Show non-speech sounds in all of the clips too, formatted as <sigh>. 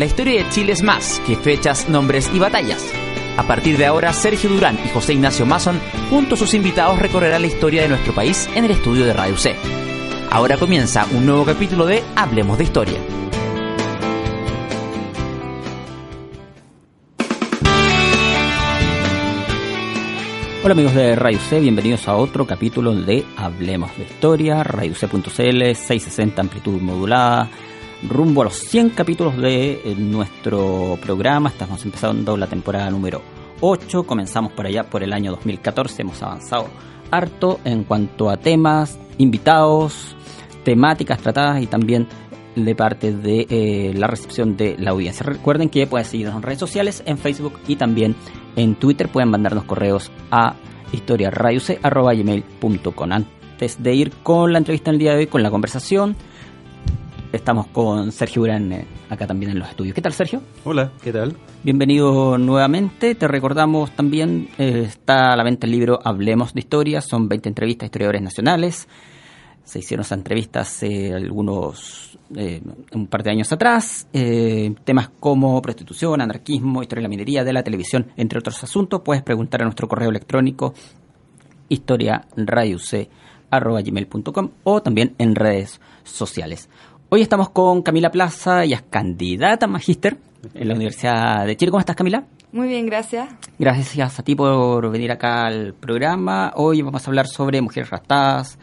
La historia de Chile es más que fechas, nombres y batallas. A partir de ahora, Sergio Durán y José Ignacio Mason, junto a sus invitados, recorrerán la historia de nuestro país en el estudio de Radio C. Ahora comienza un nuevo capítulo de Hablemos de Historia. Hola amigos de Radio C, bienvenidos a otro capítulo de Hablemos de Historia, C.cl, 660 amplitud modulada, rumbo a los 100 capítulos de eh, nuestro programa, estamos empezando la temporada número 8, comenzamos por allá por el año 2014, hemos avanzado harto en cuanto a temas, invitados, temáticas tratadas y también de parte de eh, la recepción de la audiencia. Recuerden que pueden seguirnos en redes sociales, en Facebook y también en Twitter. Pueden mandarnos correos a historiaradiuce.com. Antes de ir con la entrevista en el día de hoy, con la conversación, estamos con Sergio Urán eh, acá también en los estudios. ¿Qué tal, Sergio? Hola, ¿qué tal? Bienvenido nuevamente. Te recordamos también, eh, está a la venta el libro Hablemos de Historia. Son 20 entrevistas a historiadores nacionales se hicieron esas entrevistas hace algunos, eh, un par de años atrás, eh, temas como prostitución, anarquismo, historia de la minería, de la televisión, entre otros asuntos, puedes preguntar a nuestro correo electrónico historiaradiuc.com o también en redes sociales. Hoy estamos con Camila Plaza, ella es candidata a magíster en la Universidad de Chile. ¿Cómo estás, Camila? Muy bien, gracias. Gracias a ti por venir acá al programa. Hoy vamos a hablar sobre mujeres raptadas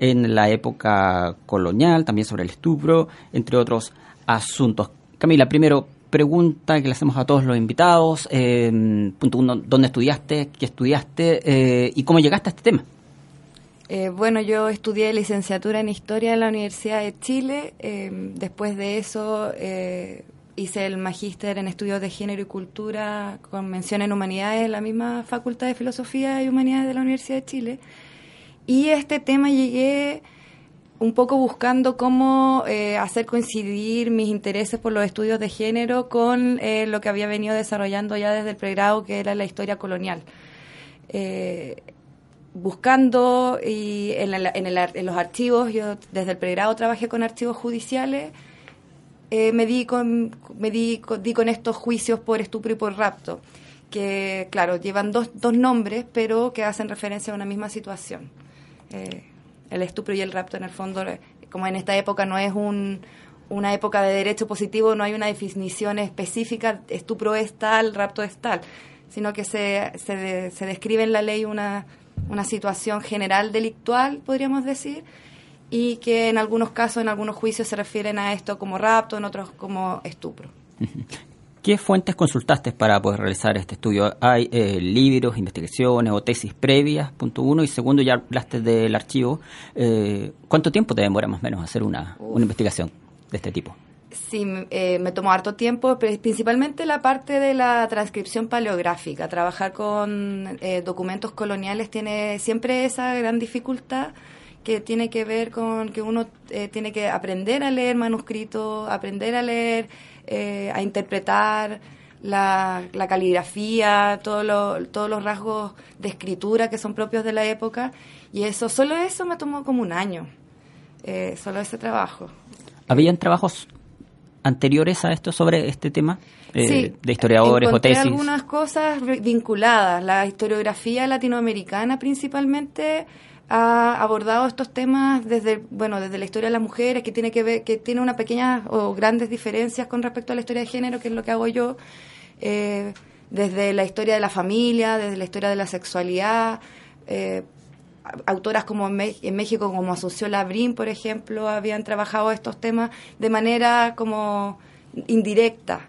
en la época colonial, también sobre el estupro, entre otros asuntos. Camila, primero, pregunta que le hacemos a todos los invitados. Eh, punto uno, ¿dónde estudiaste? ¿Qué estudiaste? Eh, ¿Y cómo llegaste a este tema? Eh, bueno, yo estudié licenciatura en Historia en la Universidad de Chile. después de eso hice el magíster en estudios de género y cultura con mención en humanidades en la misma Facultad de Filosofía y Humanidades de la Universidad de Chile. Y este tema llegué un poco buscando cómo eh, hacer coincidir mis intereses por los estudios de género con eh, lo que había venido desarrollando ya desde el pregrado, que era la historia colonial. Eh, buscando y en, en, los archivos, yo desde el pregrado trabajé con archivos judiciales, eh, me, di con, me di, con estos juicios por estupro y por rapto, que claro, llevan dos, dos nombres, pero que hacen referencia a una misma situación. Eh, el estupro y el rapto, en el fondo, eh, como en esta época no es un, una época de derecho positivo, no hay una definición específica, estupro es tal, rapto es tal, sino que se, se, se describe en la ley una, una situación general delictual, podríamos decir, y que en algunos casos, en algunos juicios se refieren a esto como rapto, en otros como estupro. ¿Qué fuentes consultaste para poder realizar este estudio? ¿Hay eh, libros, investigaciones o tesis previas? Punto uno. Y segundo, ya hablaste del archivo. Eh, ¿Cuánto tiempo te demora más o menos hacer una, una investigación de este tipo? Sí, eh, me tomó harto tiempo, principalmente la parte de la transcripción paleográfica. Trabajar con documentos coloniales tiene siempre esa gran dificultad que tiene que ver con que uno eh, tiene que aprender a leer manuscritos, aprender a leer, eh, a interpretar la, caligrafía, todo todos los rasgos de escritura que son propios de la época. Y eso, solo eso me tomó como un año, eh, solo ese trabajo. ¿Habían trabajos anteriores a esto sobre este tema? de historiadores o tesis. algunas cosas vinculadas. La historiografía latinoamericana principalmente ha abordado estos temas desde bueno desde la historia de las mujeres que tiene que ver que tiene una pequeña o grandes diferencias con respecto a la historia de género que es lo que hago yo eh, desde la historia de la familia desde la historia de la sexualidad eh, autoras como en, México como Asunción Labrín por ejemplo habían trabajado estos temas de manera como indirecta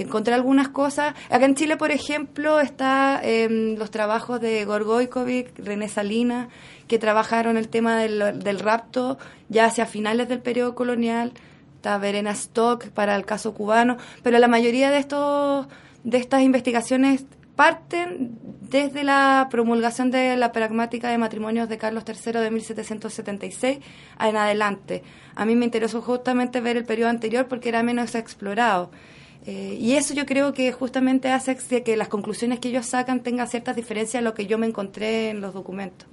encontré algunas cosas. Acá en Chile, por ejemplo, está em, los trabajos de Gorgoikovic, René Salinas, que trabajaron el tema del, rapto ya hacia finales del periodo colonial. Está Verena Stock para el caso cubano, pero la mayoría de estos de estas investigaciones parten desde la promulgación de la pragmática de matrimonios de Carlos III de 1776 en adelante. A mí me interesó justamente ver el periodo anterior porque era menos explorado. Eh, y eso yo creo que justamente hace que las conclusiones que ellos sacan tengan ciertas diferencias a lo que yo me encontré en los documentos.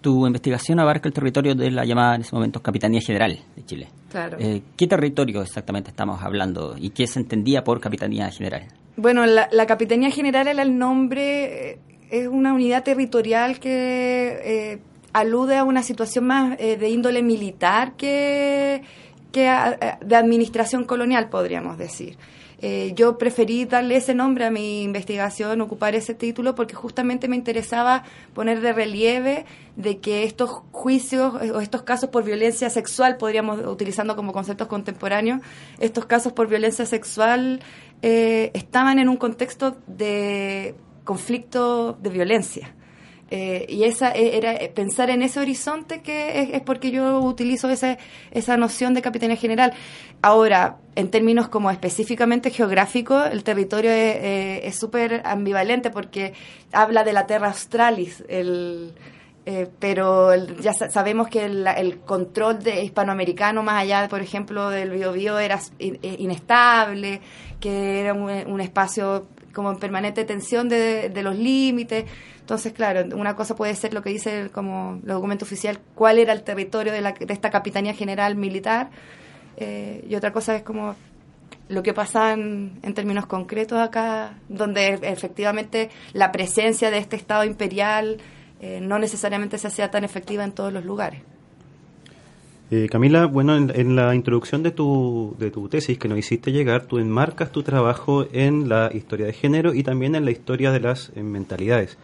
Tu investigación abarca el territorio de la llamada en ese momento Capitanía General de Chile. Claro. Eh, ¿Qué territorio exactamente estamos hablando y qué se entendía por Capitanía General? Bueno, la, Capitanía General era el nombre, eh, es una unidad territorial que eh, alude a una situación más eh, de índole militar que, que a- de administración colonial, podríamos decir. Eh, yo preferí darle ese nombre a mi investigación, ocupar ese título, porque justamente me interesaba poner de relieve de que estos juicios eh, o estos casos por violencia sexual, podríamos, utilizando como conceptos contemporáneos, estos casos por violencia sexual eh, estaban en un contexto de conflicto de violencia. Eh, y esa eh, era eh, pensar en ese horizonte que es, porque yo utilizo ese, esa noción de capitanía general. Ahora, en términos como específicamente geográficos, el territorio es súper ambivalente porque habla de la Terra Australis, el, pero el- ya sa- sabemos que el, el control de hispanoamericano más allá, por ejemplo, del Biobío era in- inestable, que era un, un espacio como en permanente tensión de, de los límites. Entonces, claro, una cosa puede ser lo que dice el- como el documento oficial, cuál era el territorio de, la, de esta Capitanía General Militar, eh, y otra cosa es como lo que pasa en, en términos concretos acá, donde efectivamente la presencia de este Estado imperial eh, no necesariamente se hacía tan efectiva en todos los lugares. Eh, Camila, bueno, en, la introducción de tu, de tu tesis que nos hiciste llegar, tú enmarcas tu trabajo en la historia de género y también en la historia de las eh, mentalidades.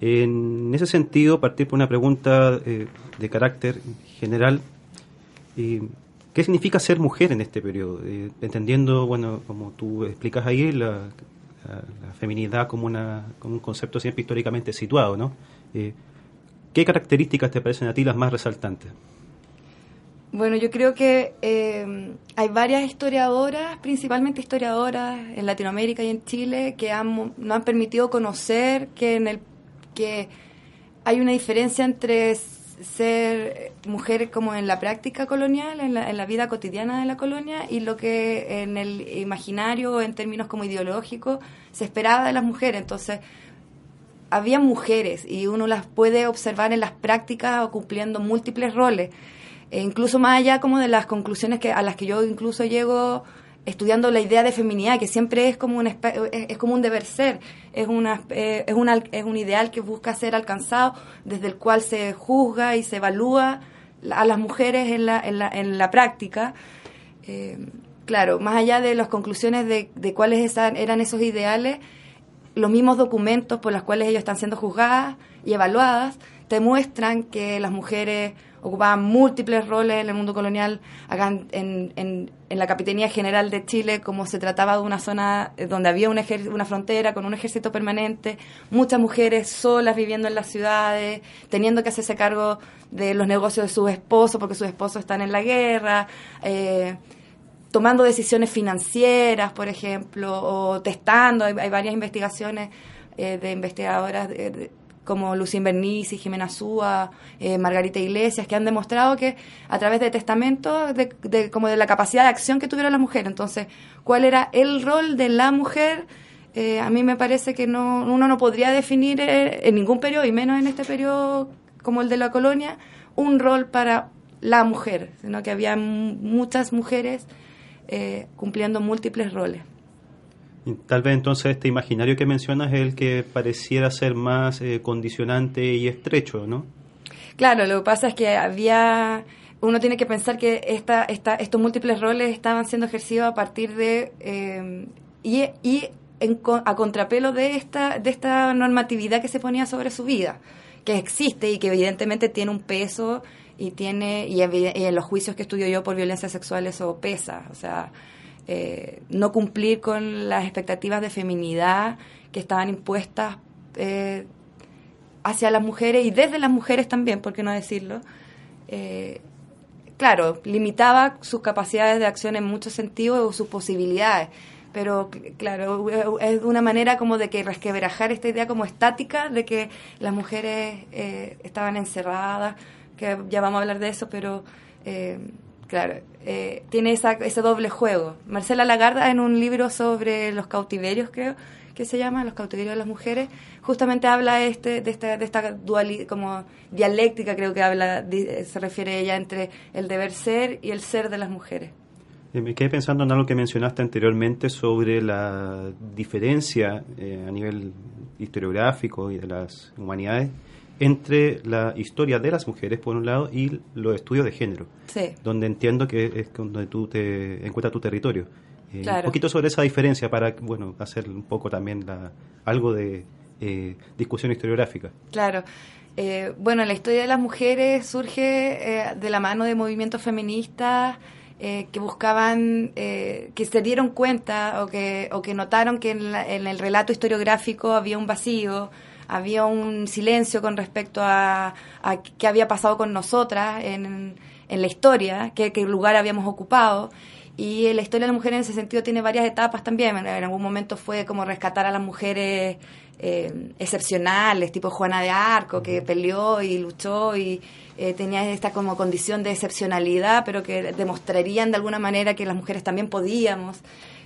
En ese sentido, partir por una pregunta eh, de carácter general, eh, ¿qué significa ser mujer en este periodo? Entendiendo, bueno, como tú explicas ahí, la, la- feminidad como, una, como un concepto siempre históricamente situado, ¿no? ¿Qué características te parecen a ti las más resaltantes? Bueno, yo creo que eh, hay varias historiadoras, principalmente historiadoras en Latinoamérica y en Chile, que han, nos han permitido conocer que en el que hay una diferencia entre ser mujer como en la práctica colonial, en la, en la vida cotidiana de la colonia, y lo que en el imaginario, en términos como ideológicos, se esperaba de las mujeres. Entonces, había mujeres y uno las puede observar en las prácticas o cumpliendo múltiples roles. E incluso más allá como de las conclusiones que a las que yo incluso llego estudiando la idea de feminidad, que siempre es como un, es, es como un deber ser, es, una, eh, es, una, es un ideal que busca ser alcanzado, desde el cual se juzga y se evalúa a las mujeres en la, en la, en la práctica. Eh, claro, más allá de las conclusiones de, de cuáles eran esos ideales, los mismos documentos por los cuales ellos están siendo juzgadas y evaluadas te muestran que las mujeres ocupaban múltiples roles en el mundo colonial, acá en, en- en- la Capitanía General de Chile, como se trataba de una zona eh, donde había un ejer- una frontera con un ejército permanente, muchas mujeres solas viviendo en las ciudades, teniendo que hacerse cargo de los negocios de sus esposos porque sus esposos están en la guerra, eh, tomando decisiones financieras, por ejemplo, o testando. Hay, varias investigaciones eh, de investigadoras de- como Lucín Bernici, Jimena Súa, eh, Margarita Iglesias, que han demostrado que a través de testamentos, de, de- como de la capacidad de acción que tuvieron las mujeres. Entonces, ¿cuál era el rol de la mujer? Eh, a mí me parece que no uno no podría definir eh, en ningún periodo, y menos en este periodo como el de la colonia, un rol para la mujer, sino que había muchas mujeres eh, cumpliendo múltiples roles. Y tal vez entonces este imaginario que mencionas es el que pareciera ser más eh, condicionante y estrecho, ¿no? Claro, lo que pasa es que había, uno tiene que pensar que esta, esta, estos múltiples roles estaban siendo ejercidos a partir de, eh, y, y en a contrapelo de esta, de esta normatividad que se ponía sobre su vida, que existe y que evidentemente tiene un peso y tiene, y, en los juicios que estudio yo por violencia sexual eso pesa, o sea, eh, no cumplir con las expectativas de feminidad que estaban impuestas eh, hacia las mujeres y desde las mujeres también, por qué no decirlo, eh, claro, limitaba sus capacidades de acción en muchos sentidos o sus posibilidades. Pero cl- claro, es una manera como de que resquebrajar esta idea como estática de que las mujeres estaban encerradas, que ya vamos a hablar de eso, pero Claro, eh, tiene esa, ese doble juego. Marcela Lagarda en un libro sobre los cautiverios, creo que se llama, los cautiverios de las mujeres, justamente habla este, de esta, de esta dualidad, como dialéctica, creo que habla, se refiere ella entre el deber ser y el ser de las mujeres. Eh, me quedé pensando en algo que mencionaste anteriormente sobre la diferencia eh, a nivel historiográfico y de las humanidades entre la historia de las mujeres, por un lado, y los estudios de género, sí. donde entiendo que es donde tú te encuentras tu territorio. Eh, un poquito sobre esa diferencia para, bueno, hacer un poco también la, algo de eh, discusión historiográfica. Claro. Eh, bueno, la historia de las mujeres surge de la mano de movimientos feministas que buscaban, que se dieron cuenta o que, o que notaron que en, en el relato historiográfico había un vacío, había un silencio con respecto a, qué había pasado con nosotras en, la historia, qué, lugar habíamos ocupado. Y la historia de la mujer en ese sentido tiene varias etapas también. En algún momento fue como rescatar a las mujeres eh, excepcionales, tipo Juana de Arco, que peleó y luchó y eh, tenía esta como condición de excepcionalidad, pero que demostrarían de alguna manera que las mujeres también podíamos.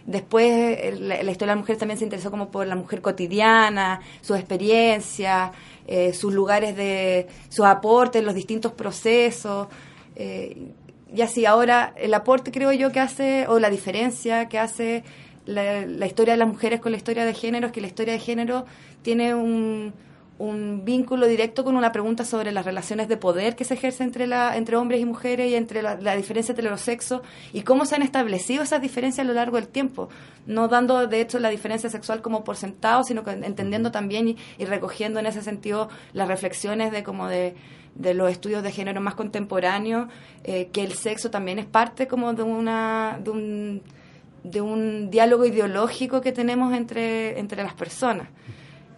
Después la, historia de las mujeres también se interesó como por la mujer cotidiana, su experiencia, eh, sus lugares de, sus aportes, los distintos procesos. Eh, y así, ahora el aporte creo yo que hace, o la diferencia que hace la, la historia de las mujeres con la historia de género es que la historia de género tiene un un vínculo directo con una pregunta sobre las relaciones de poder que se ejercen entre, la, entre hombres y mujeres y entre la, diferencia entre los sexos y cómo se han establecido esas diferencias a lo largo del tiempo, no dando de hecho la diferencia sexual como por sentado, sino que entendiendo también y, recogiendo en ese sentido las reflexiones de como de, de los estudios de género más contemporáneos, eh, que el sexo también es parte como de una de un, de un diálogo ideológico que tenemos entre, entre las personas.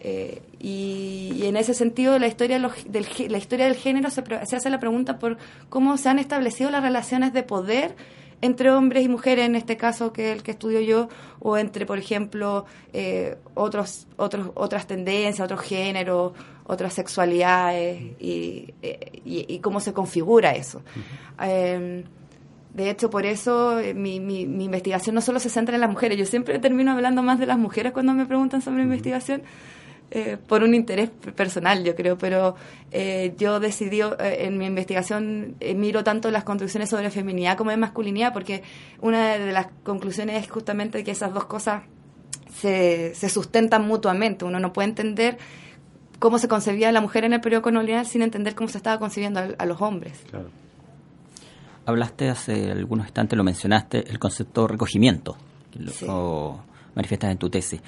Eh, y, en ese sentido, la historia, del, la historia del género se, hace la pregunta por cómo se han establecido las relaciones de poder entre hombres y mujeres, en este caso que el que estudio yo, o entre, por ejemplo, eh, otros, otros, otras tendencias, otros géneros, otras sexualidades y, y, cómo se configura eso. Em, de hecho, por eso eh, mi, mi, investigación no solo se centra en las mujeres. Yo siempre termino hablando más de las mujeres cuando me preguntan sobre mi investigación, eh, por un interés personal, yo creo, pero eh, yo decidí eh, en mi investigación miro tanto las construcciones sobre feminidad como de masculinidad, porque una de las conclusiones es justamente que esas dos cosas se, se sustentan mutuamente. Uno no puede entender cómo se concebía la mujer en el periodo colonial sin entender cómo se estaba concibiendo a, los hombres. Hablaste hace algunos instantes, lo mencionaste, el concepto de recogimiento, lo manifiestas en tu tesis.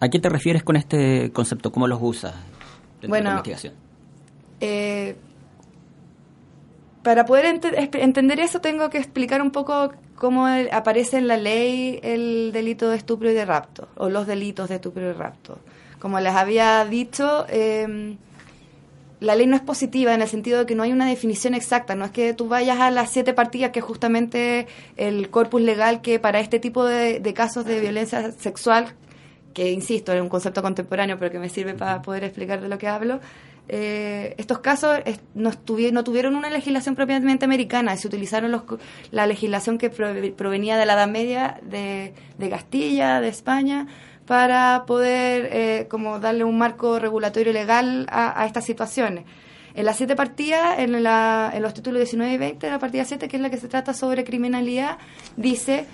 ¿A qué te refieres con este concepto? ¿Cómo los usas en bueno, investigación? Eh, para poder entender eso tengo que explicar un poco cómo aparece en la ley el delito de estupro y de rapto, o los delitos de estupro y de rapto. Como les había dicho, em, la ley no es positiva en el sentido de que no hay una definición exacta, no es que tú vayas a las siete partidas, que es justamente el corpus legal que para este tipo de casos de violencia sexual que insisto, es un concepto contemporáneo, pero que me sirve para poder explicar de lo que hablo, eh, estos casos no, no, tuvieron una legislación propiamente americana, se utilizaron los, la legislación que provenía de la Edad Media de, Castilla, de España, para poder eh, como darle un marco regulatorio legal a, estas situaciones. En las siete partidas, en, la, en los títulos 19 y 20, la partida 7, que es la que se trata sobre criminalidad, dice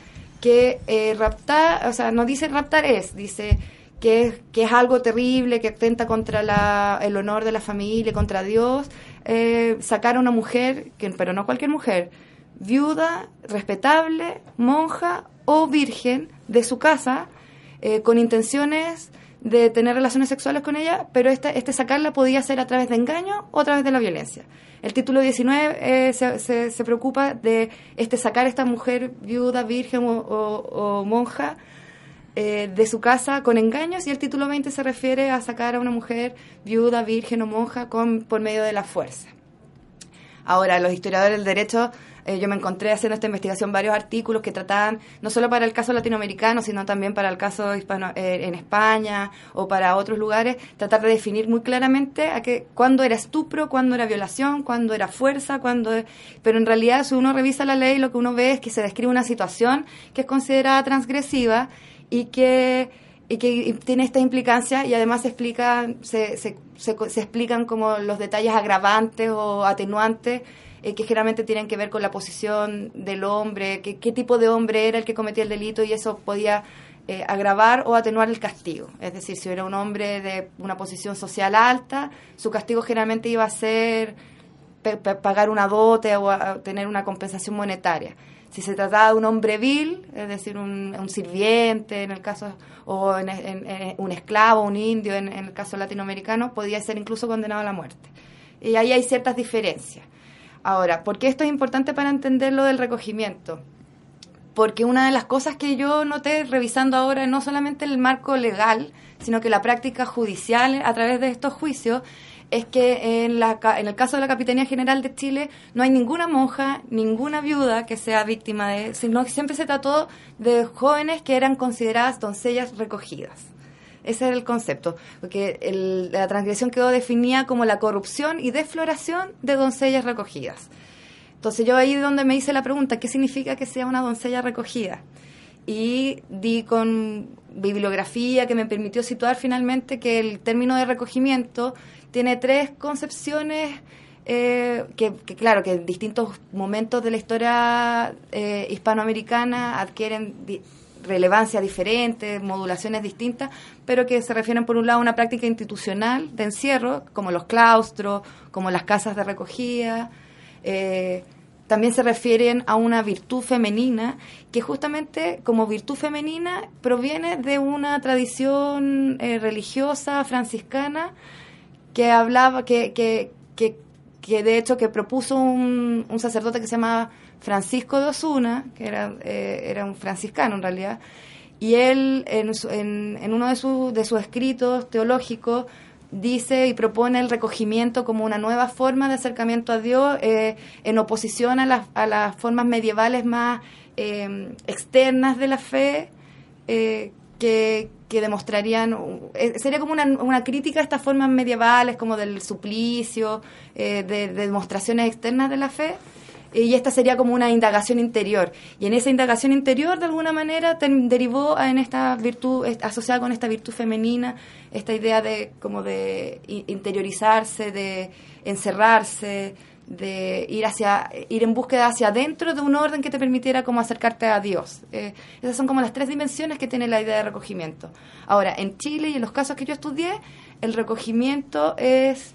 que eh, raptar, o sea, no dice raptar es, dice que, que es algo terrible, que atenta contra la, el honor de la familia, contra Dios, eh, sacar a una mujer, que, pero no cualquier mujer, viuda, respetable, monja o virgen de su casa, eh, con intenciones de tener relaciones sexuales con ella, pero este, este sacarla podía ser a través de engaño o a través de la violencia. El título 19 eh, se, se, preocupa de este sacar a esta mujer viuda, virgen o, monja eh, de su casa con engaños y el título 20 se refiere a sacar a una mujer viuda, virgen o monja con, por medio de la fuerza. Ahora, los historiadores del derecho eh, yo me encontré haciendo esta investigación varios artículos que trataban no solo para el caso latinoamericano, sino también para el caso hispano, eh, en España o para otros lugares, tratar de definir muy claramente a que, cuándo era estupro, cuándo era violación, cuándo era fuerza, cuándo... Pero en realidad, si uno revisa la ley, lo que uno ve es que se describe una situación que es considerada transgresiva y que y que tiene esta implicancia y además se explica se, se, se, explican como los detalles agravantes o atenuantes eh, que generalmente tienen que ver con la posición del hombre, que, qué tipo de hombre era el que cometía el delito y eso podía eh, agravar o atenuar el castigo. Es decir, si era un hombre de una posición social alta, su castigo generalmente iba a ser pagar una dote o tener una compensación monetaria. Si se trataba de un hombre vil, es decir, un, sirviente en el caso, o en, un esclavo, un indio en, en el caso latinoamericano, podía ser incluso condenado a la muerte. Y ahí hay ciertas diferencias. Ahora, ¿por qué esto es importante para entender lo del recogimiento? Porque una de las cosas que yo noté revisando ahora, no solamente el marco legal, sino que la práctica judicial a través de estos juicios, es que en, la, en el caso de la Capitanía General de Chile no hay ninguna monja, ninguna viuda que sea víctima de, sino que siempre se trató de jóvenes que eran consideradas doncellas recogidas. Ese era el concepto, porque la transgresión quedó definida como la corrupción y defloración de doncellas recogidas. Entonces yo ahí donde me hice la pregunta, ¿qué significa que sea una doncella recogida? Y di con bibliografía que me permitió situar finalmente que el término de recogimiento tiene tres concepciones eh, que, claro, que en distintos momentos de la historia eh, hispanoamericana adquieren relevancia diferente, modulaciones distintas, pero que se refieren por un lado a una práctica institucional de encierro, como los claustros, como las casas de recogida. Eh, también se refieren a una virtud femenina que justamente como virtud femenina proviene de una tradición eh, religiosa franciscana que hablaba, que, que, que, de hecho que propuso un, un sacerdote que se llama Francisco de Osuna, que era, eh, era un franciscano en realidad, y él en, en, uno de, de sus escritos teológicos dice y propone el recogimiento como una nueva forma de acercamiento a Dios eh, en oposición a las, a las formas medievales más eh, externas de la fe que, que, demostrarían, sería como una, una, crítica a estas formas medievales como del suplicio, de, demostraciones externas de la fe y esta sería como una indagación interior. Y en esa indagación interior, de alguna manera, derivó en esta virtud, asociada con esta virtud femenina, esta idea de como de interiorizarse, de encerrarse, de ir hacia ir en búsqueda hacia adentro de un orden que te permitiera como acercarte a Dios. Eh, esas son como las tres dimensiones que tiene la idea de recogimiento. Ahora, en Chile y en los casos que yo estudié, el recogimiento es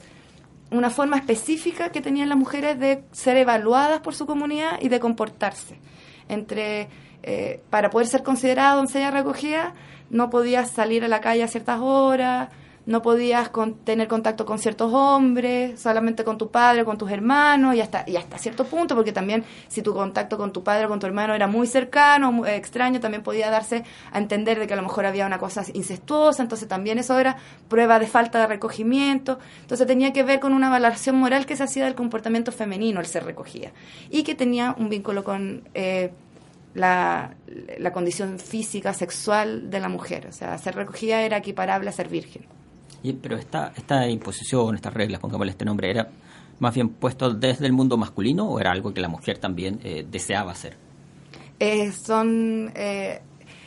una forma específica que tenían las mujeres de ser evaluadas por su comunidad y de comportarse. Entre, eh, para poder ser considerada doncella recogida, no podías salir a la calle a ciertas horas, no podías tener contacto con ciertos hombres, solamente con tu padre, con tus hermanos, y hasta, y hasta cierto punto, porque también si tu contacto con tu padre o con tu hermano era muy cercano, muy extraño, también podía darse a entender de que a lo mejor había una cosa incestuosa, entonces también eso era prueba de falta de recogimiento, entonces tenía que ver con una valoración moral que se hacía del comportamiento femenino, el ser recogida, y que tenía un vínculo con... Eh, la, la, condición física, sexual de la mujer. O sea, ser recogida era equiparable a ser virgen pero esta, esta imposición, estas reglas, pongámosle este nombre, ¿era más bien puesto desde el mundo masculino o era algo que la mujer también eh, deseaba hacer? Eh, son eh,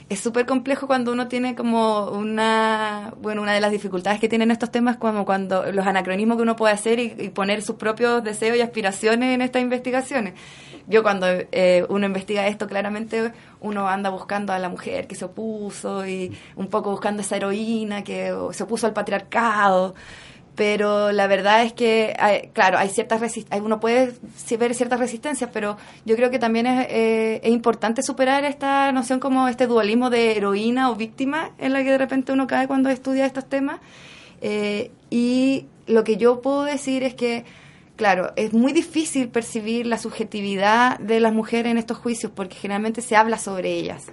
es súper complejo cuando uno tiene como una bueno una de las dificultades que tienen estos temas como cuando los anacronismos que uno puede hacer y, y poner sus propios deseos y aspiraciones en estas investigaciones yo cuando eh, uno investiga esto, claramente uno anda buscando a la mujer que se opuso y un poco buscando esa heroína que se opuso al patriarcado. Pero la verdad es que, claro, hay ciertas uno puede ver ciertas resistencias, pero yo creo que también es, eh, es importante superar esta noción como este dualismo de heroína o víctima en la que de repente uno cae cuando estudia estos temas. Eh, y lo que yo puedo decir es que claro, es muy difícil percibir la subjetividad de las mujeres en estos juicios porque generalmente se habla sobre ellas,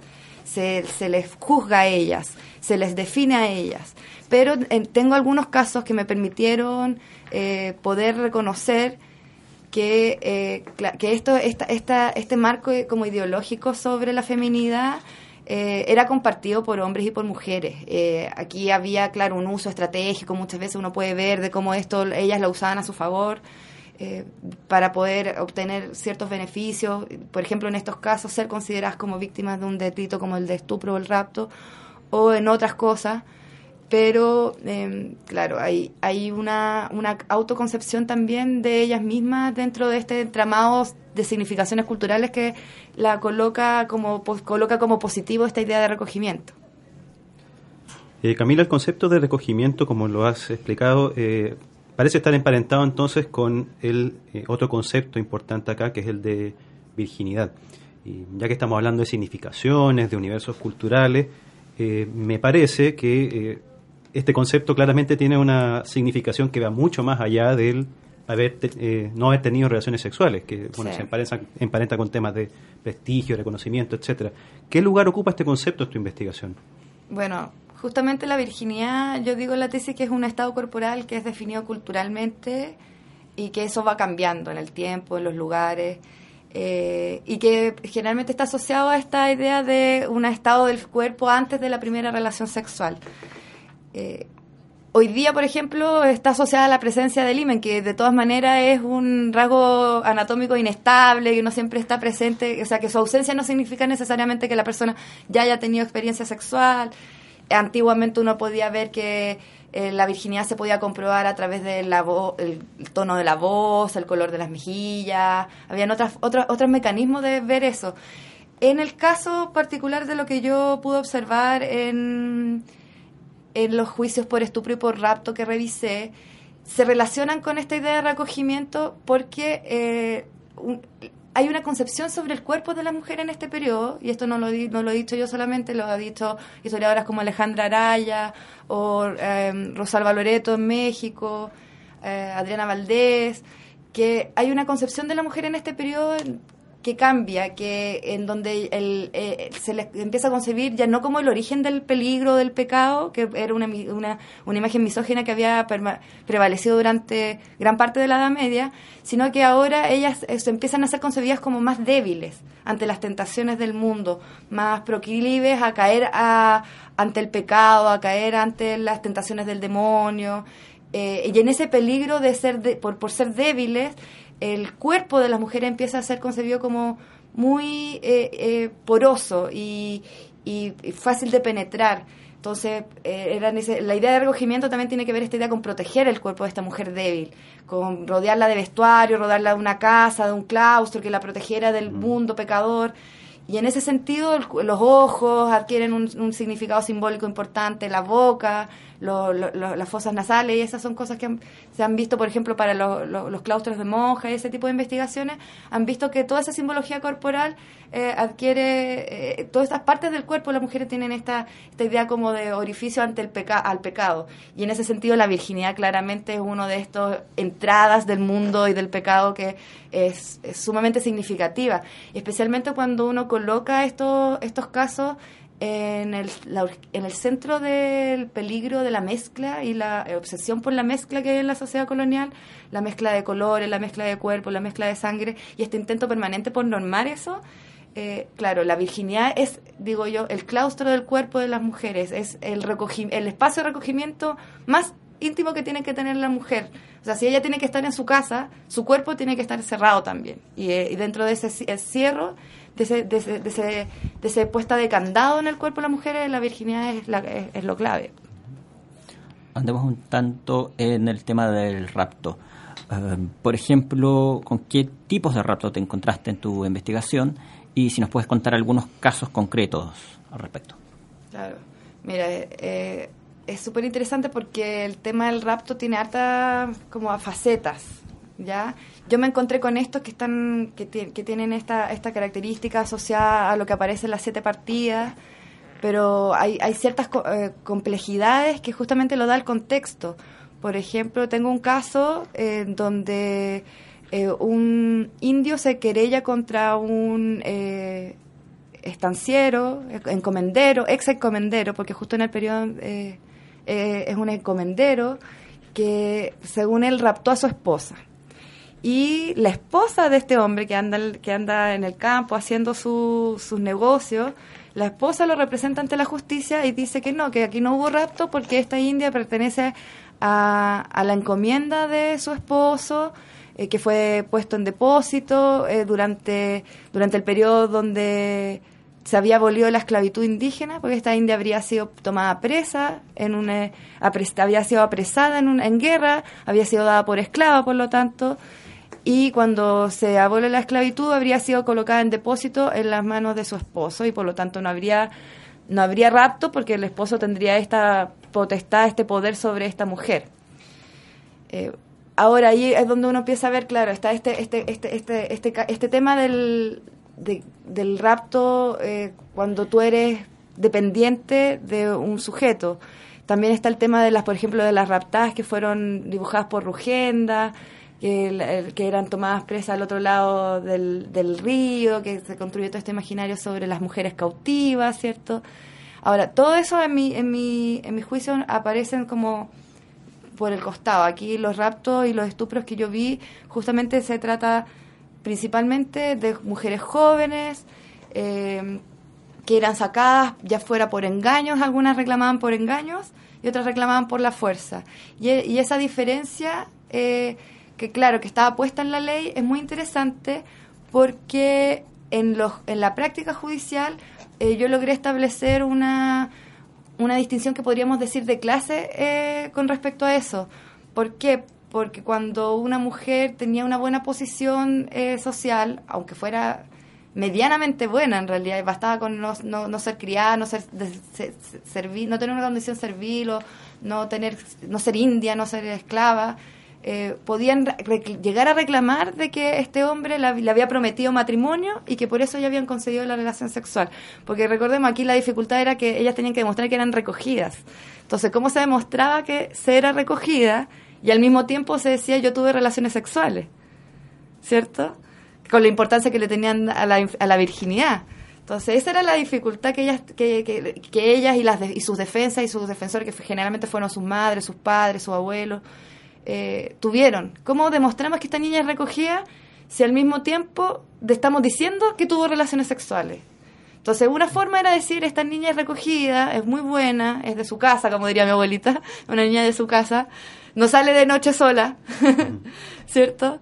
se, les juzga a ellas, se les define a ellas. Pero eh, tengo algunos casos que me permitieron eh, poder reconocer que, que esto, esta, esta, este marco como ideológico sobre la feminidad era compartido por hombres y por mujeres. aquí había, claro, un uso estratégico, muchas veces uno puede ver de cómo esto ellas lo usaban a su favor. Eh, para poder obtener ciertos beneficios, por ejemplo, en estos casos, ser consideradas como víctimas de un delito como el de estupro o el rapto, o en otras cosas. Pero, em, claro, hay, hay una, una autoconcepción también de ellas mismas dentro de este entramado de significaciones culturales que la coloca como, coloca como positivo esta idea de recogimiento. Eh, Camila, el concepto de recogimiento, como lo has explicado, eh, Parece estar emparentado entonces con el eh, otro concepto importante acá, que es el de virginidad. Y ya que estamos hablando de significaciones, de universos culturales, eh, me parece que eh, este concepto claramente tiene una significación que va mucho más allá del haber no haber tenido relaciones sexuales, que bueno, se emparenta, emparenta, con temas de prestigio, reconocimiento, etcétera. ¿Qué lugar ocupa este concepto en tu investigación? Bueno, Justamente la virginidad, yo digo en la tesis que es un estado corporal que es definido culturalmente y que eso va cambiando en el tiempo, en los lugares, eh, y que generalmente está asociado a esta idea de un estado del cuerpo antes de la primera relación sexual. Eh, hoy día, por ejemplo, está asociada a la presencia del imen, que de todas maneras es un rasgo anatómico inestable, que no siempre está presente, o sea, que su ausencia no significa necesariamente que la persona ya haya tenido experiencia sexual antiguamente uno podía ver que eh, la virginidad se podía comprobar a través del el tono de la voz, el color de las mejillas, habían otras, otros, otros mecanismos de ver eso. En el caso particular de lo que yo pude observar en, en los juicios por estupro y por rapto que revisé, se relacionan con esta idea de recogimiento porque eh, hay una concepción sobre el cuerpo de la mujer en este periodo, y esto no lo, no lo he dicho yo solamente, lo ha dicho historiadoras como Alejandra Araya o eh, Rosalba Loreto en México, eh, Adriana Valdés, que hay una concepción de la mujer en este periodo que cambia, que en donde el, eh, se le empieza a concebir ya no como el origen del peligro, del pecado, que era una, una, una imagen misógina que había prevalecido durante gran parte de la Edad Media, sino que ahora ellas eh, se empiezan a ser concebidas como más débiles ante las tentaciones del mundo, más proclives a caer a, ante el pecado, a caer ante las tentaciones del demonio. Eh, y en ese peligro de ser por, por ser débiles, el cuerpo de las mujeres empieza a ser concebido como muy eh, eh, poroso y, fácil de penetrar. Entonces, eh, la idea de recogimiento también tiene que ver esta idea con proteger el cuerpo de esta mujer débil, con rodearla de vestuario, rodearla de una casa, de un claustro que la protegiera del mm. mundo pecador. Y en ese sentido, los ojos adquieren un, significado simbólico importante, la boca, las fosas nasales, y esas son cosas que se han visto, por ejemplo, para los claustros de monjas y ese tipo de investigaciones, han visto que toda esa simbología corporal eh, adquiere, eh, todas estas partes del cuerpo, las mujeres tienen esta, esta idea como de orificio ante el peca al pecado. Y en ese sentido, la virginidad claramente es uno de estos entradas del mundo y del pecado que es, sumamente significativa, especialmente cuando uno coloca estos, estos casos en el, en el centro del peligro de la mezcla y la obsesión por la mezcla que hay en la sociedad colonial, la mezcla de colores, la mezcla de cuerpo, la mezcla de sangre y este intento permanente por normar eso, eh, claro, la virginidad es, digo yo, el claustro del cuerpo de las mujeres, es el, el espacio de recogimiento más íntimo que tiene que tener la mujer. O sea, si ella tiene que estar en su casa, su cuerpo tiene que estar cerrado también. Y, eh, dentro de ese cierre de ese, puesta de candado en el cuerpo de la mujer, la virginidad es, la, es, lo clave. Andemos un tanto en el tema del rapto. Eh, por ejemplo, ¿con qué tipos de rapto te encontraste en tu investigación? Y si nos puedes contar algunos casos concretos al respecto. Claro. Mira, eh, es súper interesante porque el tema del rapto tiene harta como facetas, ¿ya? Yo me encontré con estos que están que, que tienen esta, esta característica asociada a lo que aparece en las siete partidas, pero hay, hay ciertas eh, complejidades que justamente lo da el contexto. Por ejemplo, tengo un caso eh, donde eh, un indio se querella contra un estanciero, encomendero, ex encomendero, porque justo en el periodo es un encomendero que según él raptó a su esposa y la esposa de este hombre que anda, que anda en el campo haciendo sus negocios, la esposa lo representa ante la justicia y dice que no, que aquí no hubo rapto porque esta india pertenece a, a la encomienda de su esposo, eh, que fue puesto en depósito eh, durante, durante el periodo donde se había abolido la esclavitud indígena, porque esta india habría sido tomada presa, en una, había sido apresada en, una, en guerra, había sido dada por esclava, por lo tanto, y cuando se abole la esclavitud habría sido colocada en depósito en las manos de su esposo y por lo tanto no habría no habría rapto porque el esposo tendría esta potestad, este poder sobre esta mujer. Eh, ahora ahí es donde uno empieza a ver, claro, está este este este este este, este tema del del rapto eh, cuando tú eres dependiente de un sujeto. También está el tema de las, por ejemplo, de las raptadas que fueron dibujadas por Rugenda, que, que eran tomadas presas al otro lado del, río, que se construyó todo este imaginario sobre las mujeres cautivas, ¿cierto? Ahora, todo eso en mi, en mi, en mi juicio aparecen como por el costado. Aquí los raptos y los estupros que yo vi, justamente se trata principalmente de mujeres jóvenes eh, que eran sacadas ya fuera por engaños, algunas reclamaban por engaños y otras reclamaban por la fuerza. Y, y esa diferencia eh, que claro, que estaba puesta en la ley, es muy interesante porque en, los, en la práctica judicial eh, yo logré establecer una, una distinción que podríamos decir de clase eh, con respecto a eso. ¿Por qué? Porque cuando una mujer tenía una buena posición eh, social, aunque fuera medianamente buena en realidad, bastaba con no, no, ser criada, no ser, servir, no tener una condición servil, o no, tener, no ser india, no ser esclava, eh, podían llegar a reclamar de que este hombre le había prometido matrimonio y que por eso ya habían conseguido la relación sexual. Porque recordemos, aquí la dificultad era que ellas tenían que demostrar que eran recogidas. Entonces, ¿cómo se demostraba que se era recogida y al mismo tiempo se decía yo tuve relaciones sexuales? ¿Cierto? Con la importancia que le tenían a la, la virginidad. Entonces, esa era la dificultad que ellas, que, que, ellas y, las y sus defensas y sus defensores, que generalmente fueron sus madres, sus padres, sus abuelos, eh, tuvieron. ¿Cómo demostramos que esta niña es recogida si al mismo tiempo estamos diciendo que tuvo relaciones sexuales? Entonces, una forma era decir, esta niña es recogida, es muy buena, es de su casa, como diría mi abuelita, <laughs> una niña de su casa, no sale de noche sola, <laughs> ¿cierto?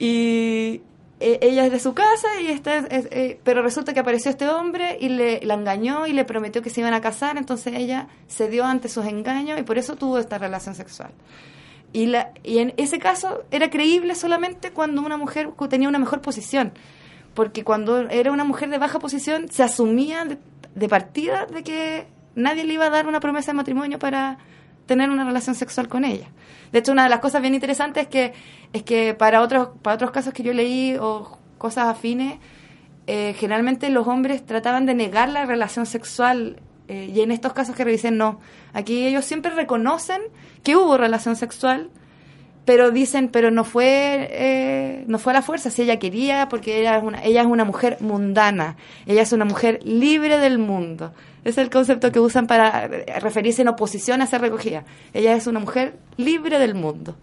Y e, ella es de su casa, y está, eh, pero resulta que apareció este hombre y le, la engañó y le prometió que se iban a casar, entonces ella cedió ante sus engaños y por eso tuvo esta relación sexual. Y, la, y en ese caso era creíble solamente cuando una mujer tenía una mejor posición, porque cuando era una mujer de baja posición se asumía de, partida de que nadie le iba a dar una promesa de matrimonio para tener una relación sexual con ella. De hecho, una de las cosas bien interesantes es que, es que para, otros, para otros casos que yo leí o cosas afines, eh, generalmente los hombres trataban de negar la relación sexual eh, y en estos casos que revisen, no. Aquí ellos siempre reconocen que hubo relación sexual, pero dicen, pero no fue, eh, no fue a la fuerza, si ella quería, porque ella es, una, ella es una mujer mundana, ella es una mujer libre del mundo. Es el concepto que usan para referirse en oposición a ser recogida. Ella es una mujer libre del mundo.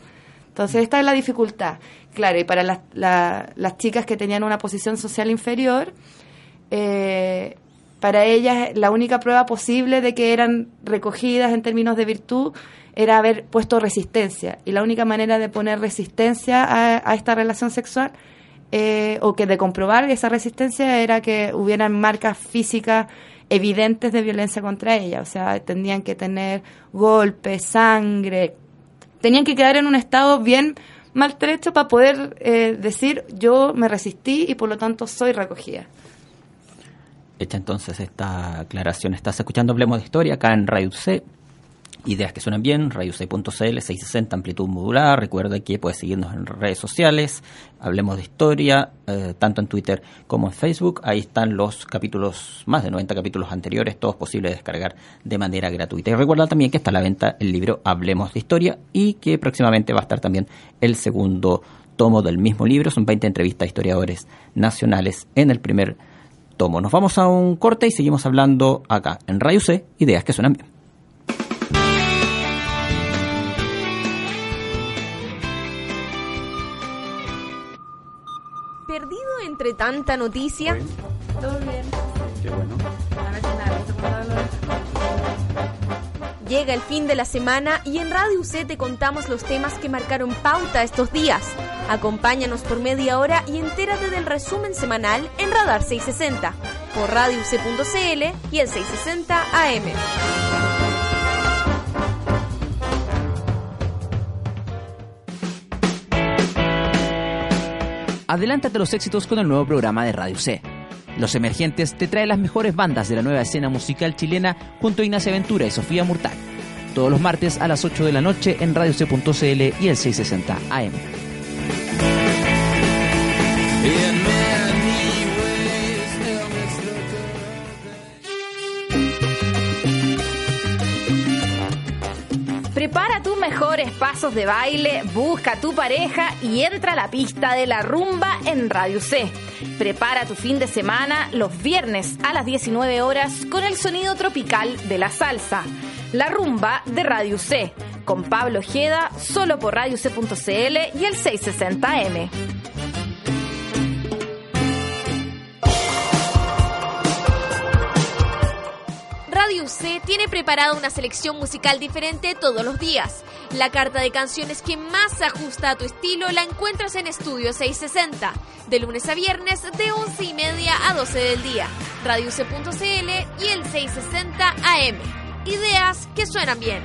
Entonces, esta es la dificultad. Claro, y para las, las chicas que tenían una posición social inferior, eh, para ellas la única prueba posible de que eran recogidas en términos de virtud era haber puesto resistencia. Y la única manera de poner resistencia a, esta relación sexual eh, o que de comprobar esa resistencia era que hubieran marcas físicas evidentes de violencia contra ella. O sea, tendrían que tener golpes, sangre, tenían que quedar en un estado bien maltrecho para poder eh, decir yo me resistí y por lo tanto soy recogida. Hecha entonces esta aclaración, estás escuchando Hablemos de Historia acá en Radio C. Ideas que suenan bien, Radio C.cl, 660 amplitud modular. Recuerda que puedes seguirnos en redes sociales. Hablemos de Historia, eh, tanto en Twitter como en Facebook. Ahí están los capítulos, más de 90 capítulos anteriores, todos posibles de descargar de manera gratuita. Y recuerda también que está a la venta el libro Hablemos de Historia y que próximamente va a estar también el segundo tomo del mismo libro. Son 20 entrevistas a historiadores nacionales en el primer nos vamos a un corte y seguimos hablando acá en Rayo C, ideas que suenan bien. Perdido entre tanta noticia. Todo bien. Qué bueno. A ver, nada, Llega el fin de la semana y en Radio UC te contamos los temas que marcaron pauta estos días. Acompáñanos por media hora y entérate del resumen semanal en Radar 660 por radiouc.cl y el 660 AM. Adelántate los éxitos con el nuevo programa de Radio C. Los Emergentes te trae las mejores bandas de la nueva escena musical chilena junto a Ignacia Ventura y Sofía Murtal. Todos los martes a las 8 de la noche en radioc.cl y el 660 AM. Pasos de baile, busca tu pareja y entra a la pista de la rumba en Radio C. Prepara tu fin de semana los viernes a las 19 horas con el sonido tropical de la salsa. La rumba de Radio C, con Pablo Ojeda, solo por radioc.cl y el 660M. Tiene preparada una selección musical diferente todos los días. La carta de canciones que más se ajusta a tu estilo la encuentras en Estudio 660, de lunes a viernes de 11 y media a 12 del día. RadioUC.cl y el 660 AM. Ideas que suenan bien.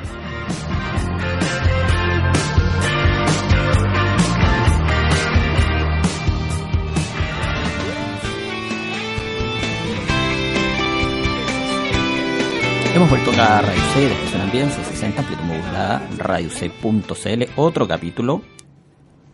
Hemos vuelto a Radio C, de suenan bien, 660, amplitud modulada, radioc.cl, otro capítulo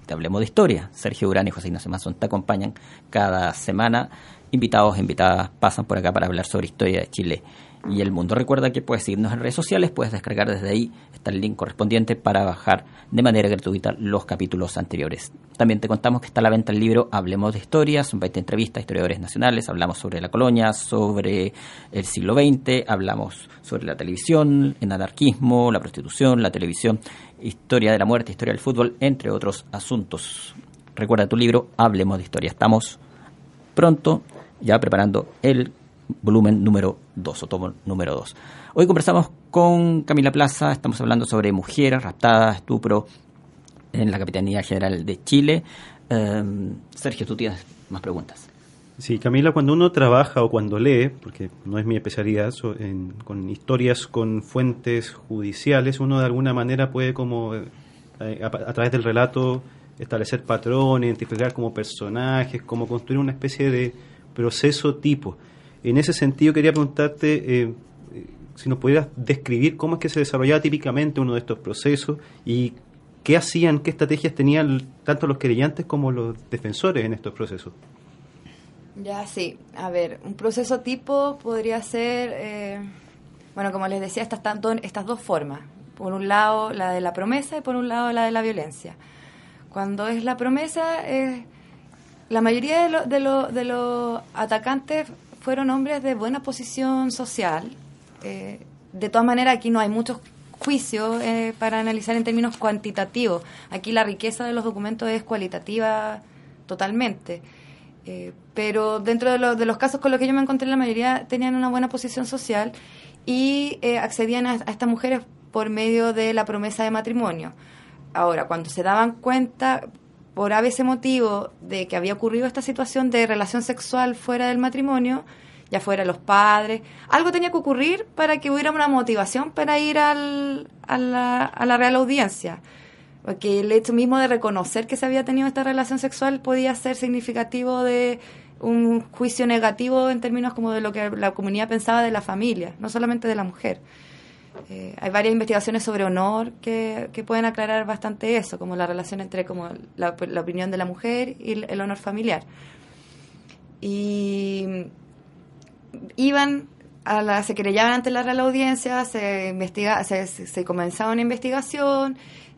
de Hablemos de Historia. Sergio Urán y José Ignacio Mazón te acompañan cada semana. Invitados invitadas pasan por acá para hablar sobre historia de Chile y el mundo. Recuerda que puedes seguirnos en redes sociales, puedes descargar desde ahí, está el link correspondiente para bajar de manera gratuita los capítulos anteriores. También te contamos que está a la venta el libro Hablemos de Historia, son 20 entrevistas a historiadores nacionales, hablamos sobre la colonia, sobre el siglo XX, hablamos sobre la televisión, el anarquismo, la prostitución, la televisión, historia de la muerte, historia del fútbol, entre otros asuntos. Recuerda tu libro Hablemos de Historia. Estamos pronto ya preparando el volumen número 2 o tomo número 2. Hoy conversamos con Camila Plaza, estamos hablando sobre mujeres raptadas, estupro en la Capitanía General de Chile. Eh, Sergio, tú tienes más preguntas. Sí, Camila, cuando uno trabaja o cuando lee, porque no es mi especialidad, en- con historias con fuentes judiciales, uno de alguna manera puede como eh, a, través del relato establecer patrones, identificar como personajes, como construir una especie de proceso tipo. En ese sentido quería preguntarte eh, si nos pudieras describir cómo es que se desarrollaba típicamente uno de estos procesos y qué hacían, qué estrategias tenían tanto los querellantes como los defensores en estos procesos. Ya, sí. A ver, un proceso tipo podría ser, eh, bueno, como les decía, estas, tanto, estas dos formas. Por un lado, la de la promesa y por un lado, la de la violencia. Cuando es la promesa, eh, la mayoría de, lo- de, lo- de los atacantes fueron hombres de buena posición social. Eh, de todas maneras, aquí no hay muchos juicios eh, para analizar en términos cuantitativos. Aquí la riqueza de los documentos es cualitativa totalmente. Eh, pero dentro de, de los casos con los que yo me encontré, la mayoría tenían una buena posición social y eh, accedían a, a estas mujeres por medio de la promesa de matrimonio. Ahora, cuando se daban cuenta, por ese motivo, de que había ocurrido esta situación de relación sexual fuera del matrimonio, ya fuera los padres, algo tenía que ocurrir para que hubiera una motivación para ir al, a, la, a la real audiencia. Porque el hecho mismo de reconocer que se había tenido esta relación sexual podía ser significativo de un juicio negativo en términos como de lo que la comunidad pensaba de la familia, no solamente de la mujer. Eh, hay varias investigaciones sobre honor que, que pueden aclarar bastante eso, como la relación entre como la, la opinión de la mujer y el, honor familiar. Y iban a la, se querellaban ante la real audiencia, se investiga, se, se, comenzaba una investigación,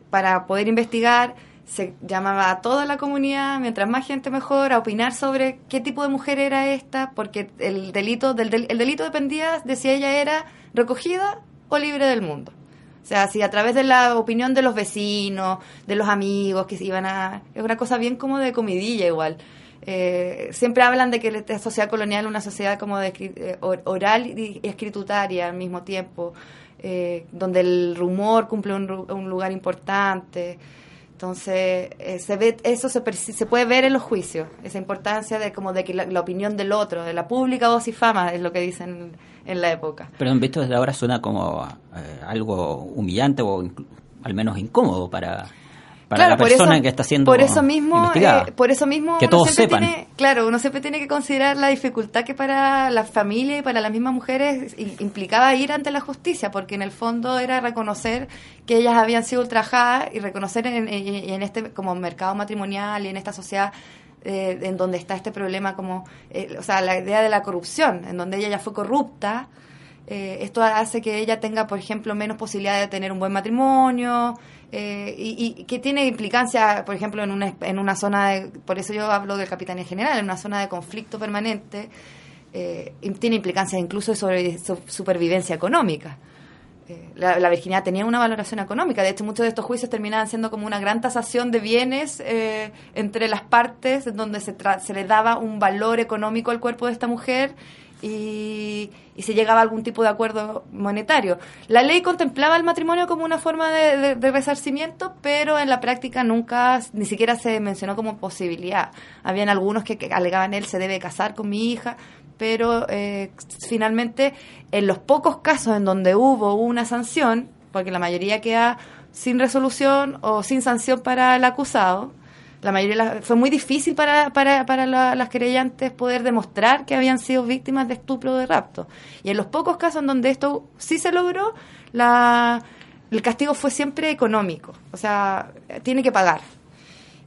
para poder investigar se llamaba a toda la comunidad, mientras más gente mejor, a opinar sobre qué tipo de mujer era esta, porque el delito, del, del- el delito dependía de si ella era recogida o libre del mundo. O sea, si a través de la opinión de los vecinos, de los amigos que se iban a... Es una cosa bien como de comidilla igual. Eh, siempre hablan de que la sociedad colonial es una sociedad como de eh, oral y escritutaria al mismo tiempo, eh, donde el rumor cumple un, un lugar importante. Entonces, se ve, eso se, se puede ver en los juicios, esa importancia de como de que la, opinión del otro, de la pública voz y fama, es lo que dicen en la época. Pero visto desde ahora suena como algo humillante o al menos incómodo para, para la persona que está siendo por eso mismo eh, por eso mismo que todos sepan. tiene, claro uno siempre tiene que considerar la dificultad que para la familia y para las mismas mujeres implicaba ir ante la justicia porque en el fondo era reconocer que ellas habían sido ultrajadas y reconocer en, en, este como mercado matrimonial y en esta sociedad eh, en donde está este problema como eh, o sea la idea de la corrupción en donde ella ya fue corrupta esto hace que ella tenga, por ejemplo, menos posibilidad de tener un buen matrimonio, eh, y, que tiene implicancia, por ejemplo, en una, en una zona de, por eso yo hablo del Capitanía General, en una zona de conflicto permanente, eh, tiene implicancias incluso sobre supervivencia económica. Eh, la, virginidad tenía una valoración económica, de hecho muchos de estos juicios terminaban siendo como una gran tasación de bienes entre las partes, donde se, se le daba un valor económico al cuerpo de esta mujer y, se llegaba a algún tipo de acuerdo monetario. La ley contemplaba el matrimonio como una forma de, resarcimiento, pero en la práctica nunca, ni siquiera se mencionó como posibilidad. Habían algunos que, alegaban él se debe casar con mi hija, pero eh, finalmente en los pocos casos en donde hubo una sanción, porque la mayoría queda sin resolución o sin sanción para el acusado, la mayoría fue muy difícil para, para, para las querellantes poder demostrar que habían sido víctimas de estupro o de rapto. Y en los pocos casos en donde esto sí se logró, la, el castigo fue siempre económico, o sea, tiene que pagar.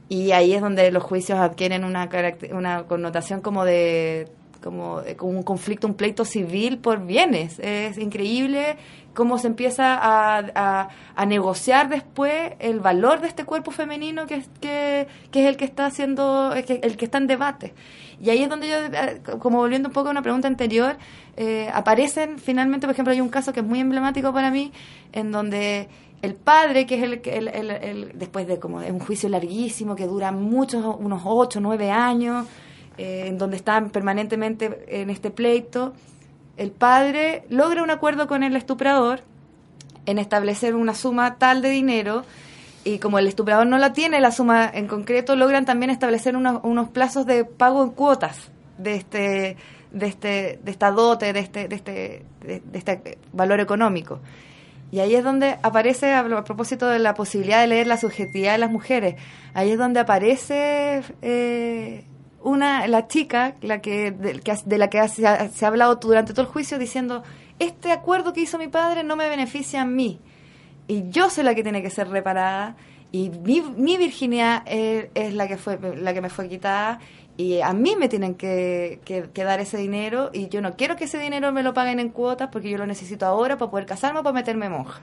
Y ahí es donde los juicios adquieren una, una connotación como de como, como un conflicto, un pleito civil por bienes. Es increíble cómo se empieza a, a, negociar después el valor de este cuerpo femenino que, que, que es el que está haciendo, que, el que está en debate. Y ahí es donde yo, eh, como volviendo un poco a una pregunta anterior, eh, aparecen finalmente, por ejemplo, hay un caso que es muy emblemático para mí, en donde el padre, que es el, el, el, el después de como de un juicio larguísimo que dura muchos, unos ocho, nueve años, eh, en donde están permanentemente en este pleito, el padre logra un acuerdo con el estuprador en establecer una suma tal de dinero y como el estuprador no la tiene la suma en concreto, logran también establecer unos, plazos de pago en cuotas de este de este de esta dote, de este de este de, este valor económico. Y ahí es donde aparece, a, propósito de la posibilidad de leer la subjetividad de las mujeres, ahí es donde aparece eh, una, la chica, la que, de, la que se ha, hablado durante todo el juicio, diciendo, este acuerdo que hizo mi padre no me beneficia a mí. Y yo soy la que tiene que ser reparada. Y mi, mi virginidad es, la que fue la que me fue quitada y a mí me tienen que, que, dar ese dinero y yo no quiero que ese dinero me lo paguen en cuotas porque yo lo necesito ahora para poder casarme o para meterme monja.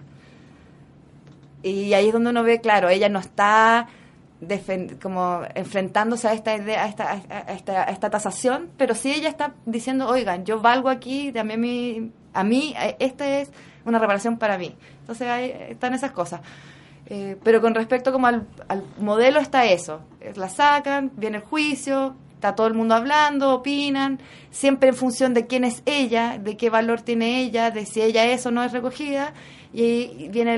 Y ahí es donde uno ve, claro, ella no está como enfrentándose a esta idea, a esta, esta, tasación, pero sí ella está diciendo, oigan, yo valgo aquí, también mi, a mí, esta es una reparación para mí. Entonces ahí están esas cosas. Eh, pero con respecto como al, al, modelo está eso, la sacan, viene el juicio, está todo el mundo hablando, opinan, siempre en función de quién es ella, de qué valor tiene ella, de si ella es o no es recogida, y viene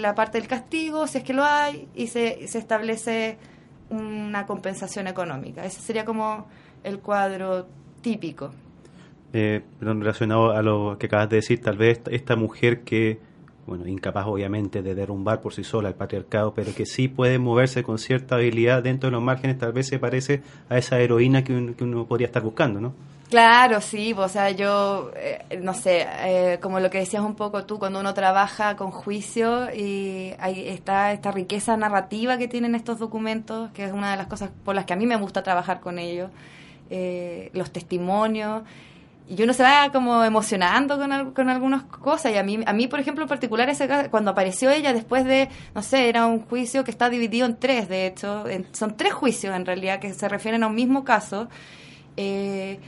la parte del castigo, si es que lo hay, y se, se establece una compensación económica. Ese sería como el cuadro típico. Eh, relacionado a lo que acabas de decir, tal vez esta mujer que, bueno, incapaz obviamente de derrumbar por sí sola el patriarcado, pero que sí puede moverse con cierta habilidad dentro de los márgenes, tal vez se parece a esa heroína que, que uno podría estar buscando, ¿no? Claro, sí, o sea, yo, eh, no sé, eh, como lo que decías un poco tú, cuando uno trabaja con juicio y hay está esta riqueza narrativa que tienen estos documentos, que es una de las cosas por las que a mí me gusta trabajar con ellos, eh, los testimonios, y uno se va como emocionando con, con algunas cosas, y a mí, a mí, por ejemplo, en particular, ese, cuando apareció ella después de, no sé, era un juicio que está dividido en tres, de hecho, son tres juicios en realidad que se refieren a un mismo caso, eh,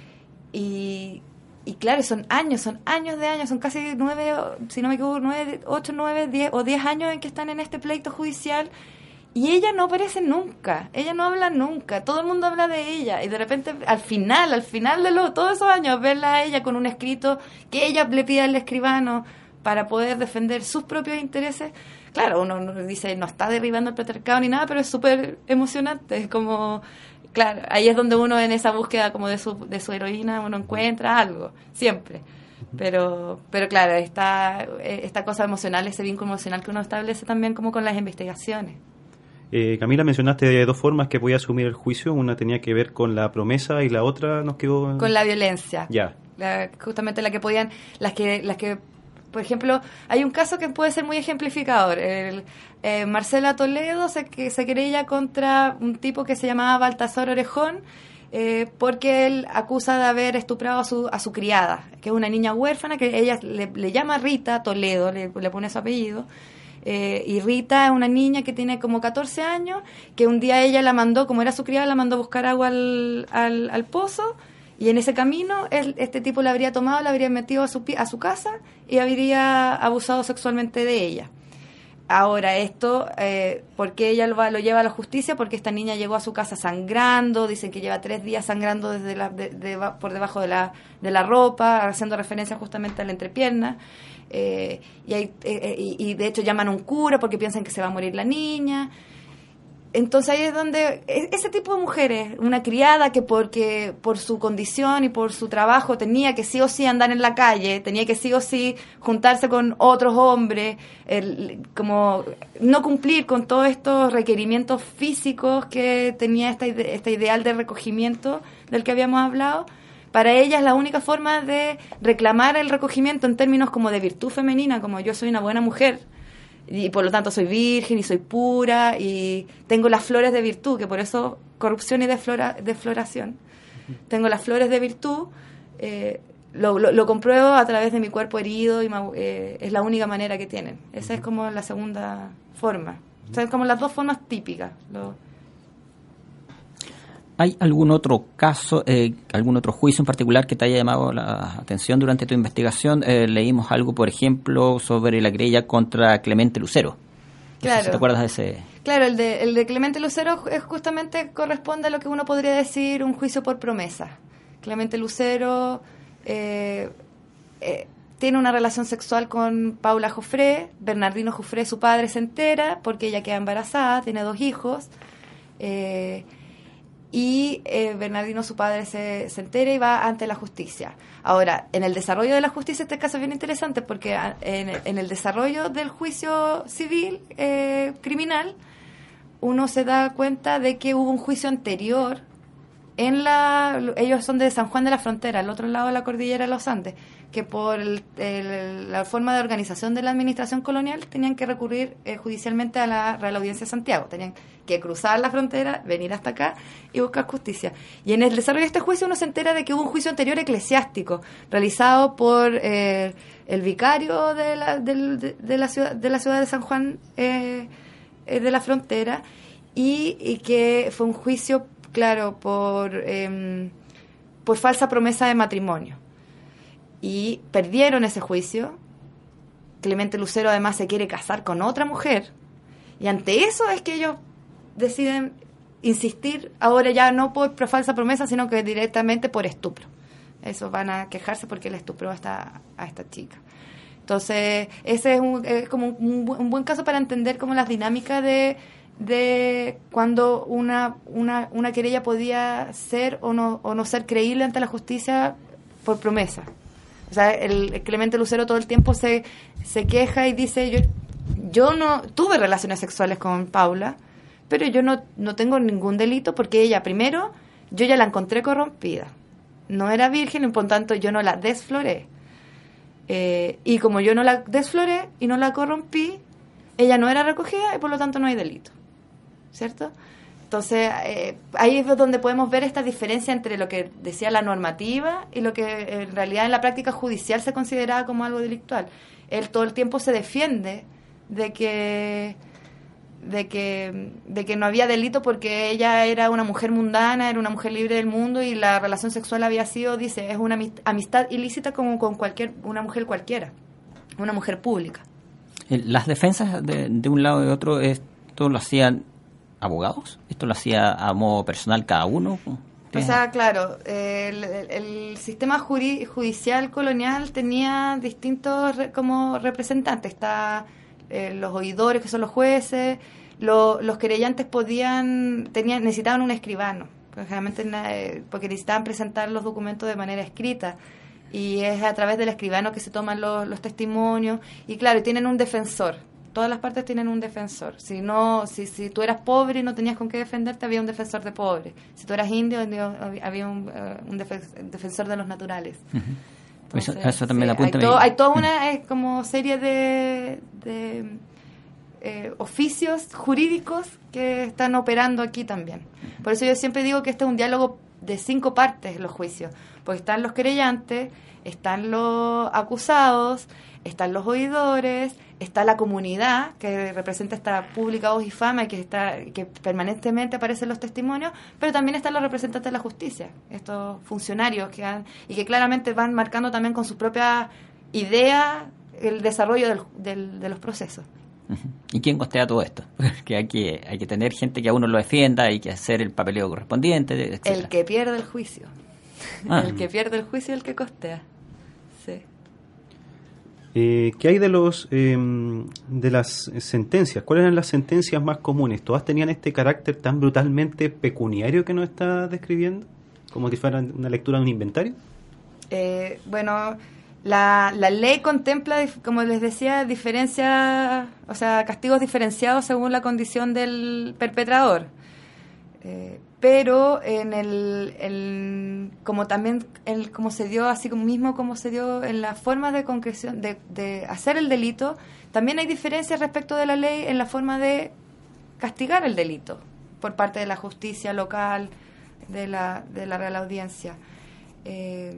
y, y claro, son años, son años de años, son casi nueve, si no me equivoco, nueve, ocho, nueve, diez o diez años en que están en este pleito judicial Y ella no aparece nunca, ella no habla nunca, todo el mundo habla de ella y de repente al final, al final de lo, todos esos años, verla a ella con un escrito que ella le pide al escribano para poder defender sus propios intereses, claro, uno, uno dice, no está derribando el patriarcado ni nada, pero es súper emocionante, es como, claro, ahí es donde uno en esa búsqueda como de su, de su heroína, uno encuentra algo, siempre. Pero, pero claro, esta, esta cosa emocional, ese vínculo emocional que uno establece también como con las investigaciones. Eh, Camila, mencionaste de dos formas que podía asumir el juicio. Una tenía que ver con la promesa y la otra nos quedó... Con la violencia. Ya. La- justamente la que podían, las que, las que, por ejemplo, hay un caso que puede ser muy ejemplificador. El, eh, Marcela Toledo se, que se querella contra un tipo que se llamaba Baltasar Orejón eh, porque él acusa de haber estuprado a su, a su criada, que es una niña huérfana, que ella le, le llama Rita Toledo, le, le pone su apellido. Eh, y Rita es una niña que tiene como 14 años, que un día ella la mandó, como era su criada, la mandó a buscar agua al, al, pozo. Y en ese camino, él- este tipo la habría tomado, la habría metido a su, a su casa y habría abusado sexualmente de ella. Ahora, esto, eh, ¿por qué ella lo, va- lo lleva a la justicia? Porque esta niña llegó a su casa sangrando, dicen que lleva tres días sangrando desde la, de- por debajo de la, de la ropa, haciendo referencia justamente a la entrepierna. Eh, y, hay- eh, eh, y, de hecho llaman a un cura porque piensan que se va a morir la niña. Entonces ahí es donde e- ese tipo de mujeres, una criada que porque por su condición y por su trabajo tenía que sí o sí andar en la calle, tenía que sí o sí juntarse con otros hombres, el- como no cumplir con todos estos requerimientos físicos que tenía esta este ideal de recogimiento del que habíamos hablado. Para ella es la única forma de reclamar el recogimiento en términos como de virtud femenina, como yo soy una buena mujer y por lo tanto soy virgen y soy pura y tengo las flores de virtud, que por eso corrupción y deflora, defloración. Tengo las flores de virtud, eh, lo, lo- lo compruebo a través de mi cuerpo herido y ma- eh, es la única manera que tienen. Esa es como la segunda forma. O sea, como las dos formas típicas. Lo- ¿Hay algún otro caso, eh, algún otro juicio en particular que te haya llamado la atención durante tu investigación? Eh, leímos algo, por ejemplo, sobre la querella contra Clemente Lucero. No sé Claro. si ¿Te acuerdas de ese? Claro, el de, el de Clemente Lucero es justamente corresponde a lo que uno podría decir un juicio por promesa. Clemente Lucero eh, eh, tiene una relación sexual con Paula Jofré, Bernardino Jofré, su padre, se entera porque ella queda embarazada, tiene dos hijos. eh, y eh, Bernardino, su padre, se, se entera y va ante la justicia. Ahora, en el desarrollo de la justicia este caso es bien interesante porque ah, en, en el desarrollo del juicio civil eh, criminal uno se da cuenta de que hubo un juicio anterior en la ellos son de San Juan de la Frontera, al otro lado de la cordillera de los Andes, que por el- la forma de organización de la administración colonial tenían que recurrir eh, judicialmente a la Real Audiencia de Santiago, tenían que cruzar la frontera, venir hasta acá y buscar justicia. Y en el desarrollo de este juicio uno se entera de que hubo un juicio anterior eclesiástico realizado por eh, el vicario de la, de, de la ciudad, de la ciudad de San Juan eh, eh, de la frontera y, y que fue un juicio, claro, por, em, por falsa promesa de matrimonio. Y perdieron ese juicio. Clemente Lucero además se quiere casar con otra mujer. Y ante eso es que ellos deciden insistir, ahora ya no por falsa promesa, sino que directamente por estupro. Eso van a quejarse porque él estupró a esta, a esta chica. Entonces, ese es, un, es como un, un buen caso para entender como las dinámicas de, de cuando una, una, una querella podía ser o no, o no ser creíble ante la justicia por promesa. O sea, el, Clemente Lucero todo el tiempo se, se queja y dice, yo, yo no tuve relaciones sexuales con Paula, pero yo no, no tengo ningún delito porque ella, primero, yo ya la encontré corrompida. No era virgen y por tanto yo no la desfloré. Eh, y como yo no la desfloré y no la corrompí, ella no era recogida y por lo tanto no hay delito. ¿Cierto? Entonces, eh, ahí es donde podemos ver esta diferencia entre lo que decía la normativa y lo que en realidad en la práctica judicial se consideraba como algo delictual. Él todo el tiempo se defiende de que de que de que no había delito porque ella era una mujer mundana, era una mujer libre del mundo y la relación sexual había sido, dice, es una amist- amistad ilícita como con cualquier una mujer cualquiera, una mujer pública. Eh, Las defensas de, de un lado y de otro, esto lo hacían abogados? ¿Esto lo hacía a modo personal cada uno? O sea, claro, el, sistema judicial colonial tenía distintos como representantes. Está eh, los oidores, que son los jueces, los querellantes podían, tenían, necesitaban un escribano, porque generalmente porque necesitaban presentar los documentos de manera escrita y es a través del escribano que se toman los, los testimonios y claro, tienen un defensor todas las partes tienen un defensor. Si no, si, si tú eras pobre y no tenías con qué defenderte, había un defensor de pobre. Si tú eras indio, había un, eh, un defensor de los naturales. eso, también hay, hay, toda una eh, como serie de, eh, oficios jurídicos que están operando aquí también. Por eso yo siempre digo que este es un diálogo de cinco partes, los juicios, porque están los querellantes, están los acusados, están los oidores, está la comunidad que representa esta pública voz y fama y que está que permanentemente aparecen los testimonios, pero también están los representantes de la justicia, estos funcionarios que han, y que claramente van marcando también con sus propias ideas el desarrollo del, de los procesos. ¿Y quién costea todo esto? <laughs> Porque hay que, hay que tener gente que a uno lo defienda, hay que hacer el papeleo correspondiente, etc. El que pierde el juicio. Ah. El que pierde el juicio es el que costea. Eh, ¿Qué hay de los em, de las sentencias? ¿Cuáles eran las sentencias más comunes? ¿Todas tenían este carácter tan brutalmente pecuniario que nos está describiendo? ¿Como si fuera una lectura de un inventario? Eh, bueno, la, la, ley contempla, como les decía, diferencia, o sea, castigos diferenciados según la condición del perpetrador. Pero en el, como también el, como se dio así mismo como se dio en la forma de concreción de, de, hacer el delito también hay diferencias respecto de la ley en la forma de castigar el delito por parte de la justicia local de la, de la Real Audiencia. Eh,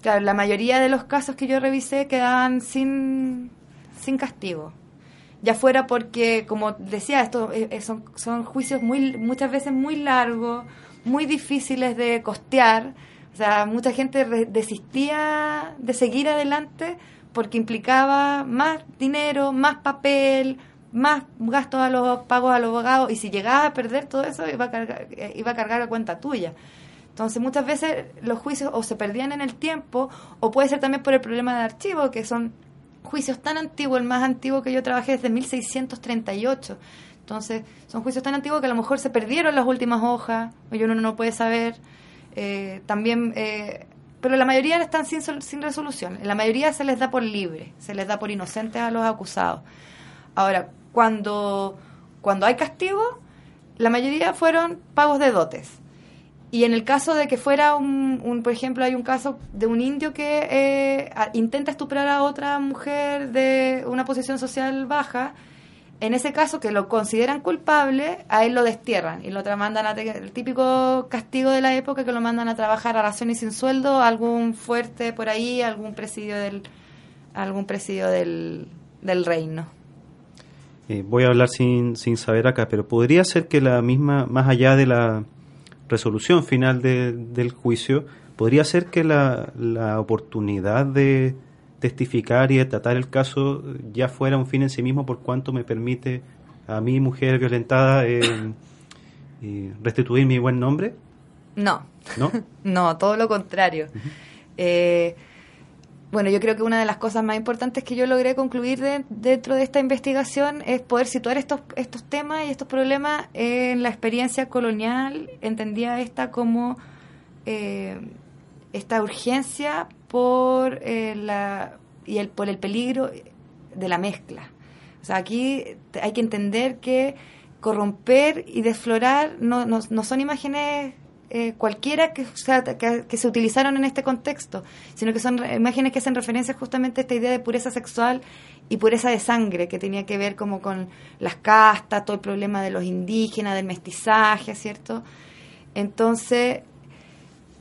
claro la mayoría de los casos que yo revisé quedaban sin sin castigo ya fuera porque, como decía, esto eh, eh, son, son juicios muy muchas veces muy largos, muy difíciles de costear. O sea, mucha gente desistía de seguir adelante porque implicaba más dinero, más papel, más gastos a los pagos a los abogados y si llegaba a perder todo eso iba a cargar, eh, iba a cargar a cuenta tuya. Entonces muchas veces los juicios o se perdían en el tiempo o puede ser también por el problema de archivo, que son juicios tan antiguos, el más antiguo que yo trabajé desde 1638. Entonces, son juicios tan antiguos que a lo mejor se perdieron las últimas hojas, o uno no puede saber. Eh, también, eh, pero la mayoría están sin, sin resolución. La mayoría se les da por libre, se les da por inocentes a los acusados. Ahora, cuando, cuando hay castigo, la mayoría fueron pagos de dotes. Y en el caso de que fuera un, por ejemplo, hay un caso de un indio que eh, intenta estuprar a otra mujer de una posición social baja, en ese caso que lo consideran culpable, a él lo destierran y lo mandan a el típico castigo de la época que lo mandan a trabajar a y sin sueldo, algún fuerte por ahí, algún presidio del algún presidio del, del reino. Eh, voy a hablar sin, sin saber acá, pero podría ser que la misma, más allá de la resolución final del juicio, podría ser que la, la, oportunidad de testificar y de tratar el caso ya fuera un fin en sí mismo por cuanto me permite a mi mujer violentada eh, restituir mi buen nombre? No. ¿No? <laughs> no, todo lo contrario. Bueno, yo creo que una de las cosas más importantes que yo logré concluir dentro de esta investigación es poder situar estos, estos temas y estos problemas en la experiencia colonial. Entendía esta como eh, esta urgencia por, eh, la, y el, por el peligro de la mezcla. O sea, aquí hay que entender que corromper y desflorar no, no, no son imágenes eh, cualquiera que, se utilizaron en este contexto, sino que son imágenes que hacen referencia justamente a esta idea de pureza sexual y pureza de sangre, que tenía que ver como con las castas, todo el problema de los indígenas, del mestizaje, ¿cierto? Entonces,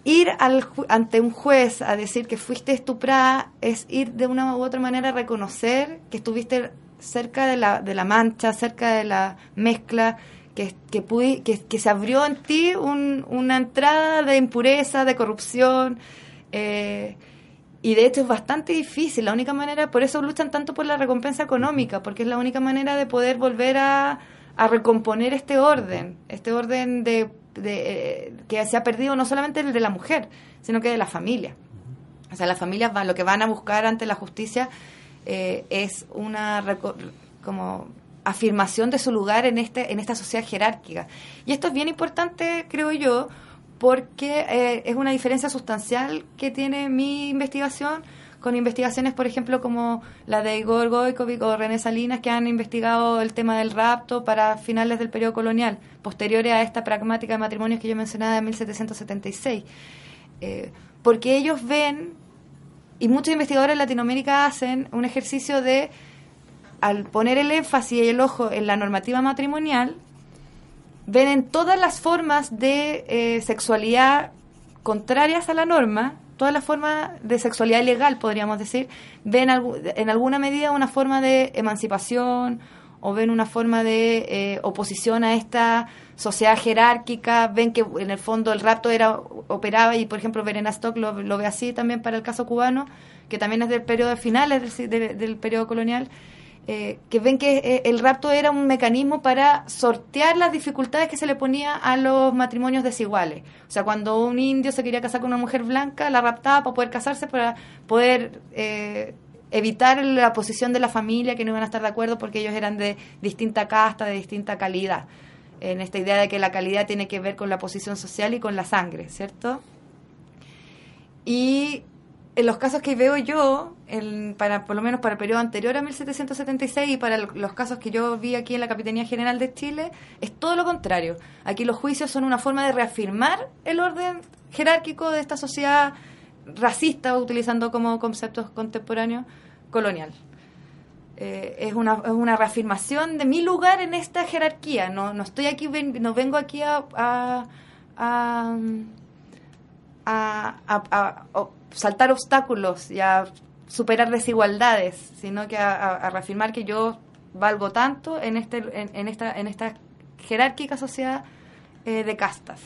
ir al, ante un juez a decir que fuiste estuprada es ir de una u otra manera a reconocer que estuviste cerca de la, de la mancha, cerca de la mezcla, que, que, que, se abrió en ti una entrada de impureza, de corrupción. Eh, y de hecho es bastante difícil. La única manera, por eso luchan tanto por la recompensa económica, porque es la única manera de poder volver a, a recomponer este orden, este orden de, de, que se ha perdido no solamente el de la mujer, sino que de la familia. O sea, las familias van, lo que van a buscar ante la justicia eh, es una como afirmación de su lugar en este en esta sociedad jerárquica. Y esto es bien importante, creo yo, porque eh, es una diferencia sustancial que tiene mi investigación con investigaciones, por ejemplo, como la de Igor Goikovic o René Salinas, que han investigado el tema del rapto para finales del periodo colonial, posteriores a esta pragmática de matrimonios que yo mencionaba de 1776. Eh, porque ellos ven, y muchos investigadores en Latinoamérica hacen, un ejercicio de, al poner el énfasis y el ojo en la normativa matrimonial, ven en todas las formas de eh, sexualidad contrarias a la norma, todas las formas de sexualidad ilegal, podríamos decir, ven en alguna medida una forma de emancipación o ven una forma de eh, oposición a esta sociedad jerárquica, ven que en el fondo el rapto era operaba y por ejemplo Verena Stock lo, ve así también para el caso cubano, que también es del periodo final, del, del periodo colonial, eh, que ven que eh, el rapto era un mecanismo para sortear las dificultades que se le ponía a los matrimonios desiguales. O sea, cuando un indio se quería casar con una mujer blanca, la raptaba para poder casarse, para poder eh, evitar la posición de la familia, que no iban a estar de acuerdo porque ellos eran de distinta casta, de distinta calidad. En esta idea de que la calidad tiene que ver con la posición social y con la sangre, ¿cierto? Y en los casos que veo yo, para por lo menos para el periodo anterior a 1776 y para los casos que yo vi aquí en la Capitanía General de Chile, es todo lo contrario. Aquí los juicios son una forma de reafirmar el orden jerárquico de esta sociedad racista, utilizando como conceptos contemporáneos, colonial. Eh, es, una, es una reafirmación de mi lugar en esta jerarquía. No, no estoy aquí, no vengo aquí a, a, a saltar obstáculos y a superar desigualdades, sino que a, reafirmar que yo valgo tanto en, este, en, esta, en esta jerárquica sociedad eh, de castas.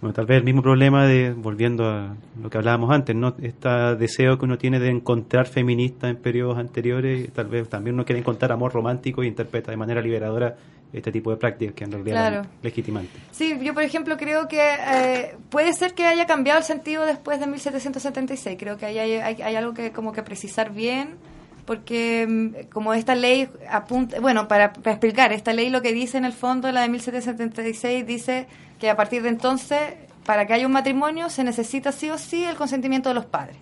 Bueno, tal vez el mismo problema de, volviendo a lo que hablábamos antes, ¿no? Este deseo que uno tiene de encontrar feministas en periodos anteriores, tal vez también uno quiere encontrar amor romántico e interpreta de manera liberadora este tipo de prácticas que en realidad claro. legitimantes. Sí, yo por ejemplo creo que eh, puede ser que haya cambiado el sentido después de 1776. Creo que hay, hay, hay algo que como que precisar bien porque mm, como esta ley apunta, bueno, para, para, explicar, esta ley lo que dice en el fondo, la de 1776, dice que a partir de entonces, para que haya un matrimonio, se necesita sí o sí el consentimiento de los padres.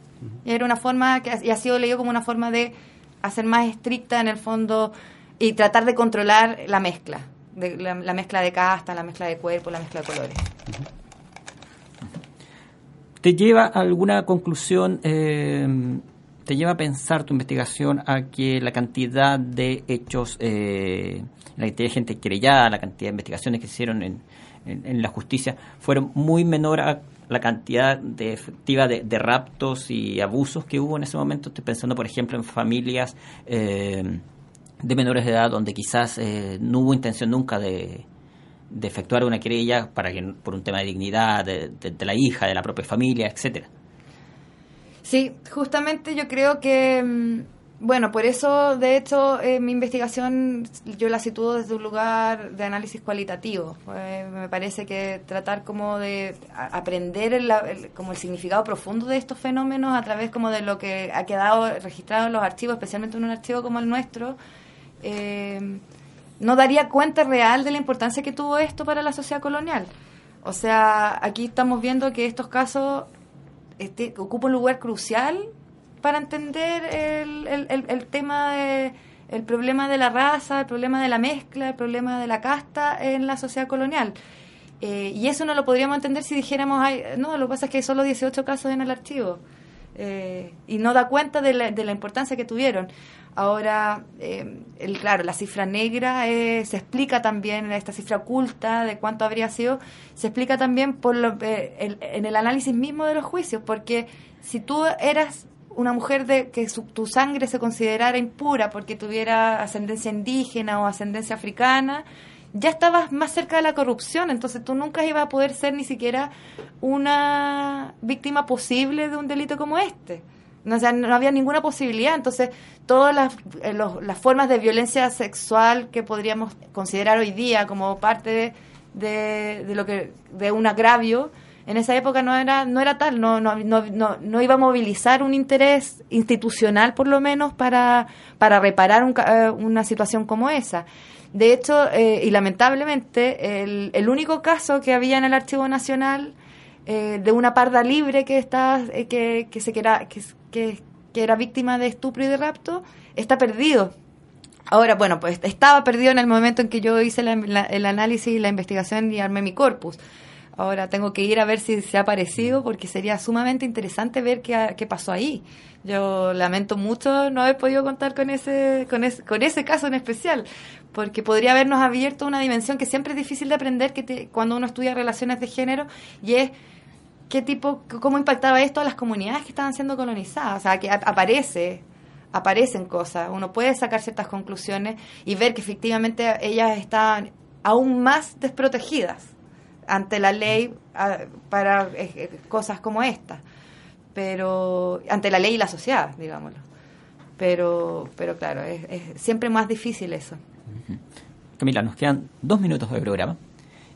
Y era una forma, que y ha sido leído como una forma de hacer más estricta en el fondo y tratar de controlar la mezcla, de, la, mezcla de casta, la mezcla de cuerpo, la mezcla de colores. ¿Te lleva a alguna conclusión, eh, te lleva a pensar tu investigación a que la cantidad de hechos, eh, la cantidad de gente querellada, la cantidad de investigaciones que se hicieron en, en, la justicia fueron muy menor a la cantidad de efectiva de, raptos y abusos que hubo en ese momento? Estoy pensando, por ejemplo, en familias... Eh, de menores de edad donde quizás eh, no hubo intención nunca de, efectuar una querella para que por un tema de dignidad de, la hija, de la propia familia, etcétera. Sí, justamente yo creo que, mm, bueno, por eso, de hecho, eh, mi investigación yo la sitúo desde un lugar de análisis cualitativo. Eh, me parece que tratar como de aprender como el significado profundo de estos fenómenos a través como de lo que ha quedado registrado en los archivos, especialmente en un archivo como el nuestro, eh, no daría cuenta real de la importancia que tuvo esto para la sociedad colonial. O sea, aquí estamos viendo que estos casos este, ocupan un lugar crucial para entender el, el, tema de, el problema de la raza, el problema de la mezcla, el problema de la casta en la sociedad colonial. Eh, y eso no lo podríamos entender si dijéramos, no, lo que pasa es que hay solo 18 casos en el archivo. Eh, y no da cuenta de la, de la importancia que tuvieron. Ahora, eh, el, claro, la cifra negra eh, se explica también, esta cifra oculta de cuánto habría sido, se explica también por lo, eh, en el análisis mismo de los juicios, porque si tú eras una mujer de que tu sangre se considerara impura porque tuviera ascendencia indígena o ascendencia africana, ya estabas más cerca de la corrupción, entonces tú nunca ibas a poder ser ni siquiera una víctima posible de un delito como este. No, o no había ninguna posibilidad. Entonces, todas las, eh, las formas de violencia sexual que podríamos considerar hoy día como parte de, de, lo que de un agravio, en esa época no era no era tal, no, no, no, no, iba a movilizar un interés institucional, por lo menos, para, para reparar eh, una situación como esa. De hecho, eh, y lamentablemente, el, el único caso que había en el Archivo Nacional eh, de una parda libre que está eh, que, que, se que, era, que, que, era víctima de estupro y de rapto está perdido. Ahora bueno pues estaba perdido en el momento en que yo hice el análisis y la investigación y armé mi corpus ahora tengo que ir a ver si se ha aparecido porque sería sumamente interesante ver qué, qué pasó ahí yo lamento mucho no haber podido contar con ese, con ese, con ese caso en especial, porque podría habernos abierto una dimensión que siempre es difícil de aprender que cuando uno estudia relaciones de género y es qué tipo, cómo impactaba esto a las comunidades que estaban siendo colonizadas. O sea, que aparece, aparecen cosas. Uno puede sacar ciertas conclusiones y ver que efectivamente ellas estaban aún más desprotegidas ante la ley para eh, eh, cosas como esta. Pero, ante la ley y la sociedad, digámoslo. Pero, pero claro, es, es siempre más difícil eso. Camila, nos quedan dos minutos de programa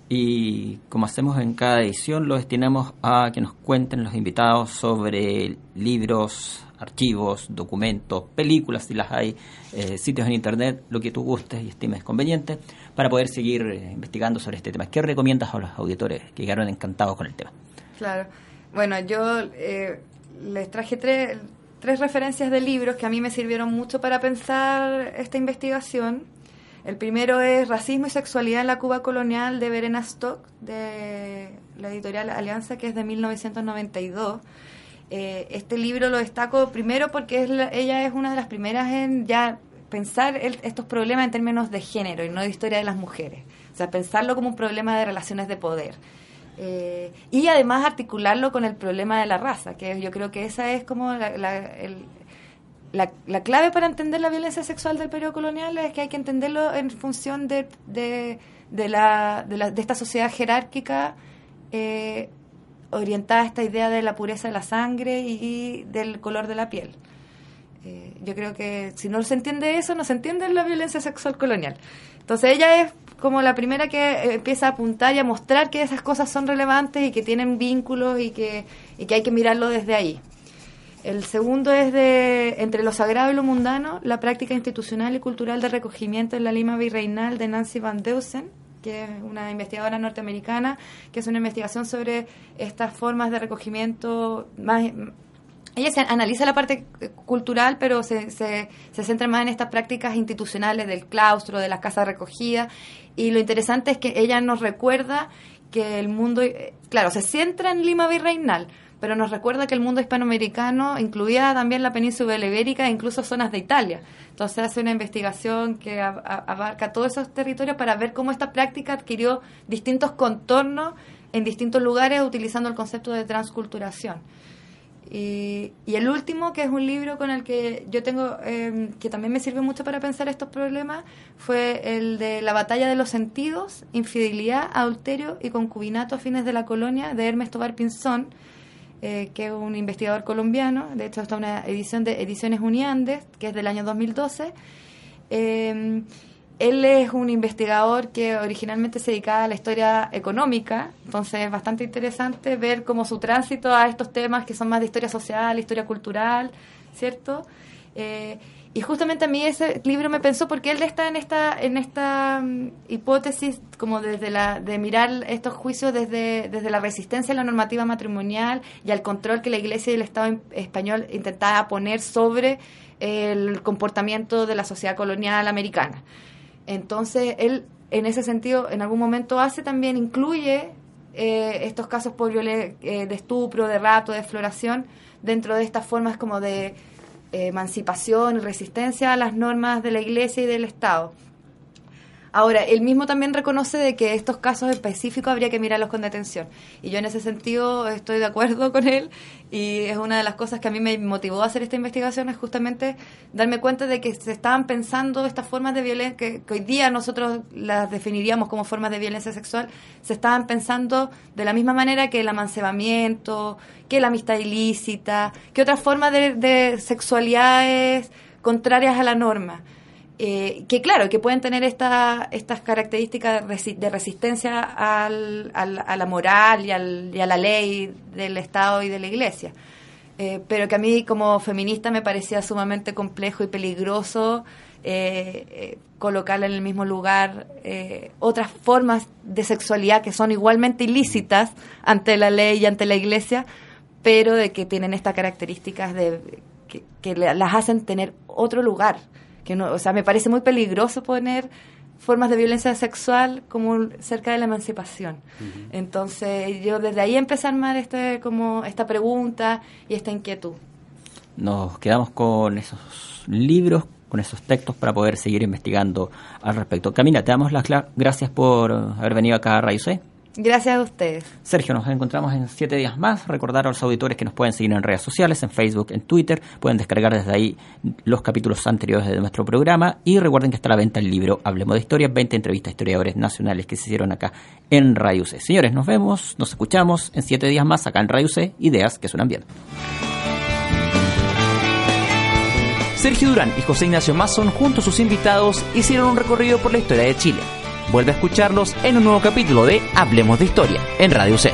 y como hacemos en cada edición lo destinamos a que nos cuenten los invitados sobre libros, archivos, documentos, películas si las hay, eh, sitios en internet, lo que tú gustes y estimes conveniente para poder seguir eh, investigando sobre este tema. ¿Qué recomiendas a los auditores que quedaron encantados con el tema? Claro, bueno, yo eh, les traje tres, tres referencias de libros que a mí me sirvieron mucho para pensar esta investigación el primero es Racismo y Sexualidad en la Cuba Colonial de Verena Stock, de la editorial Alianza, que es de 1992. Eh, este libro lo destaco primero porque es ella es una de las primeras en ya pensar estos problemas en términos de género y no de historia de las mujeres. O sea, pensarlo como un problema de relaciones de poder. Eh, y además articularlo con el problema de la raza, que yo creo que esa es como el, la, la, clave para entender la violencia sexual del periodo colonial es que hay que entenderlo en función de, de, de, la, de esta sociedad jerárquica eh, orientada a esta idea de la pureza de la sangre y, del color de la piel. Eh, yo creo que si no se entiende eso, no se entiende la violencia sexual colonial. Entonces ella es como la primera que empieza a apuntar y a mostrar que esas cosas son relevantes y que tienen vínculos y que, y que hay que mirarlo desde ahí. El segundo es de Entre lo sagrado y lo mundano, la práctica institucional y cultural de recogimiento en la Lima Virreinal de Nancy Van Deusen, que es una investigadora norteamericana, que es una investigación sobre estas formas de recogimiento más... Ella se analiza la parte cultural, pero se, se, se centra más en estas prácticas institucionales del claustro, de las casas recogidas. Y lo interesante es que ella nos recuerda que el mundo, eh, claro, se centra en Lima Virreinal, pero nos recuerda que el mundo hispanoamericano incluía también la península ibérica e incluso zonas de Italia. Entonces hace una investigación que abarca todos esos territorios para ver cómo esta práctica adquirió distintos contornos en distintos lugares utilizando el concepto de transculturación. Y, el último, que es un libro con el que yo tengo, em, que también me sirve mucho para pensar estos problemas, fue el de La batalla de los sentidos, infidelidad, adulterio y concubinato a fines de la colonia, de Hermes Tobar Pinzón, eh, que es un investigador colombiano, de hecho está una edición de Ediciones Uniandes, que es del año 2012. Eh, él es un investigador que originalmente se dedicaba a la historia económica, entonces es bastante interesante ver cómo su tránsito a estos temas que son más de historia social, historia cultural, ¿cierto? Eh, y justamente a mí ese libro me pensó porque él está en esta en esta mm, hipótesis como desde la de mirar estos juicios desde desde la resistencia a la normativa matrimonial y al control que la Iglesia y el Estado español intentaba poner sobre el comportamiento de la sociedad colonial americana. Entonces, él en ese sentido en algún momento hace también incluye eh, estos casos por eh, de estupro, de rato, de exploración dentro de estas formas como de emancipación y resistencia a las normas de la Iglesia y del Estado. Ahora, él mismo también reconoce de que estos casos específicos habría que mirarlos con detención. Y yo en ese sentido estoy de acuerdo <laughs> con él y es una de las cosas que a mí me motivó a hacer esta investigación es justamente darme cuenta de que se estaban pensando estas formas de violencia que, hoy día nosotros las definiríamos como formas de violencia sexual, se estaban pensando de la misma manera que el amancebamiento, que la amistad ilícita, que otras formas de, de sexualidades contrarias a la norma. Eh, que claro, que pueden tener esta, estas características de resistencia al, a la moral y, al, y, a la ley del Estado y de la Iglesia. Eh, pero que a mí como feminista me parecía sumamente complejo y peligroso eh, colocarla en el mismo lugar otras formas de sexualidad que son igualmente ilícitas ante la ley y ante la Iglesia, pero de que tienen estas características de, que las hacen tener otro lugar que no, o sea, me parece muy peligroso poner formas de violencia sexual como cerca de la emancipación. Entonces, yo desde ahí empecé a armar este, como esta pregunta y esta inquietud. Nos quedamos con esos libros, con esos textos para poder seguir investigando al respecto. Camila, te damos las gracias por haber venido acá a Radio C. Gracias a ustedes. Sergio, nos encontramos en siete días más. Recordar a los auditores que nos pueden seguir en redes sociales, en Facebook, en Twitter. Pueden descargar desde ahí los capítulos anteriores de nuestro programa. Y recuerden que está a la venta el libro Hablemos de Historia, 20 entrevistas a historiadores nacionales que se hicieron acá en Radio C. Señores, nos vemos, nos escuchamos en siete días más acá en Radio C. Ideas que suenan bien. Sergio Durán y José Ignacio Mason, junto a sus invitados, hicieron un recorrido por la historia de Chile Vuelve a escucharlos en un nuevo capítulo de Hablemos de Historia en Radio C.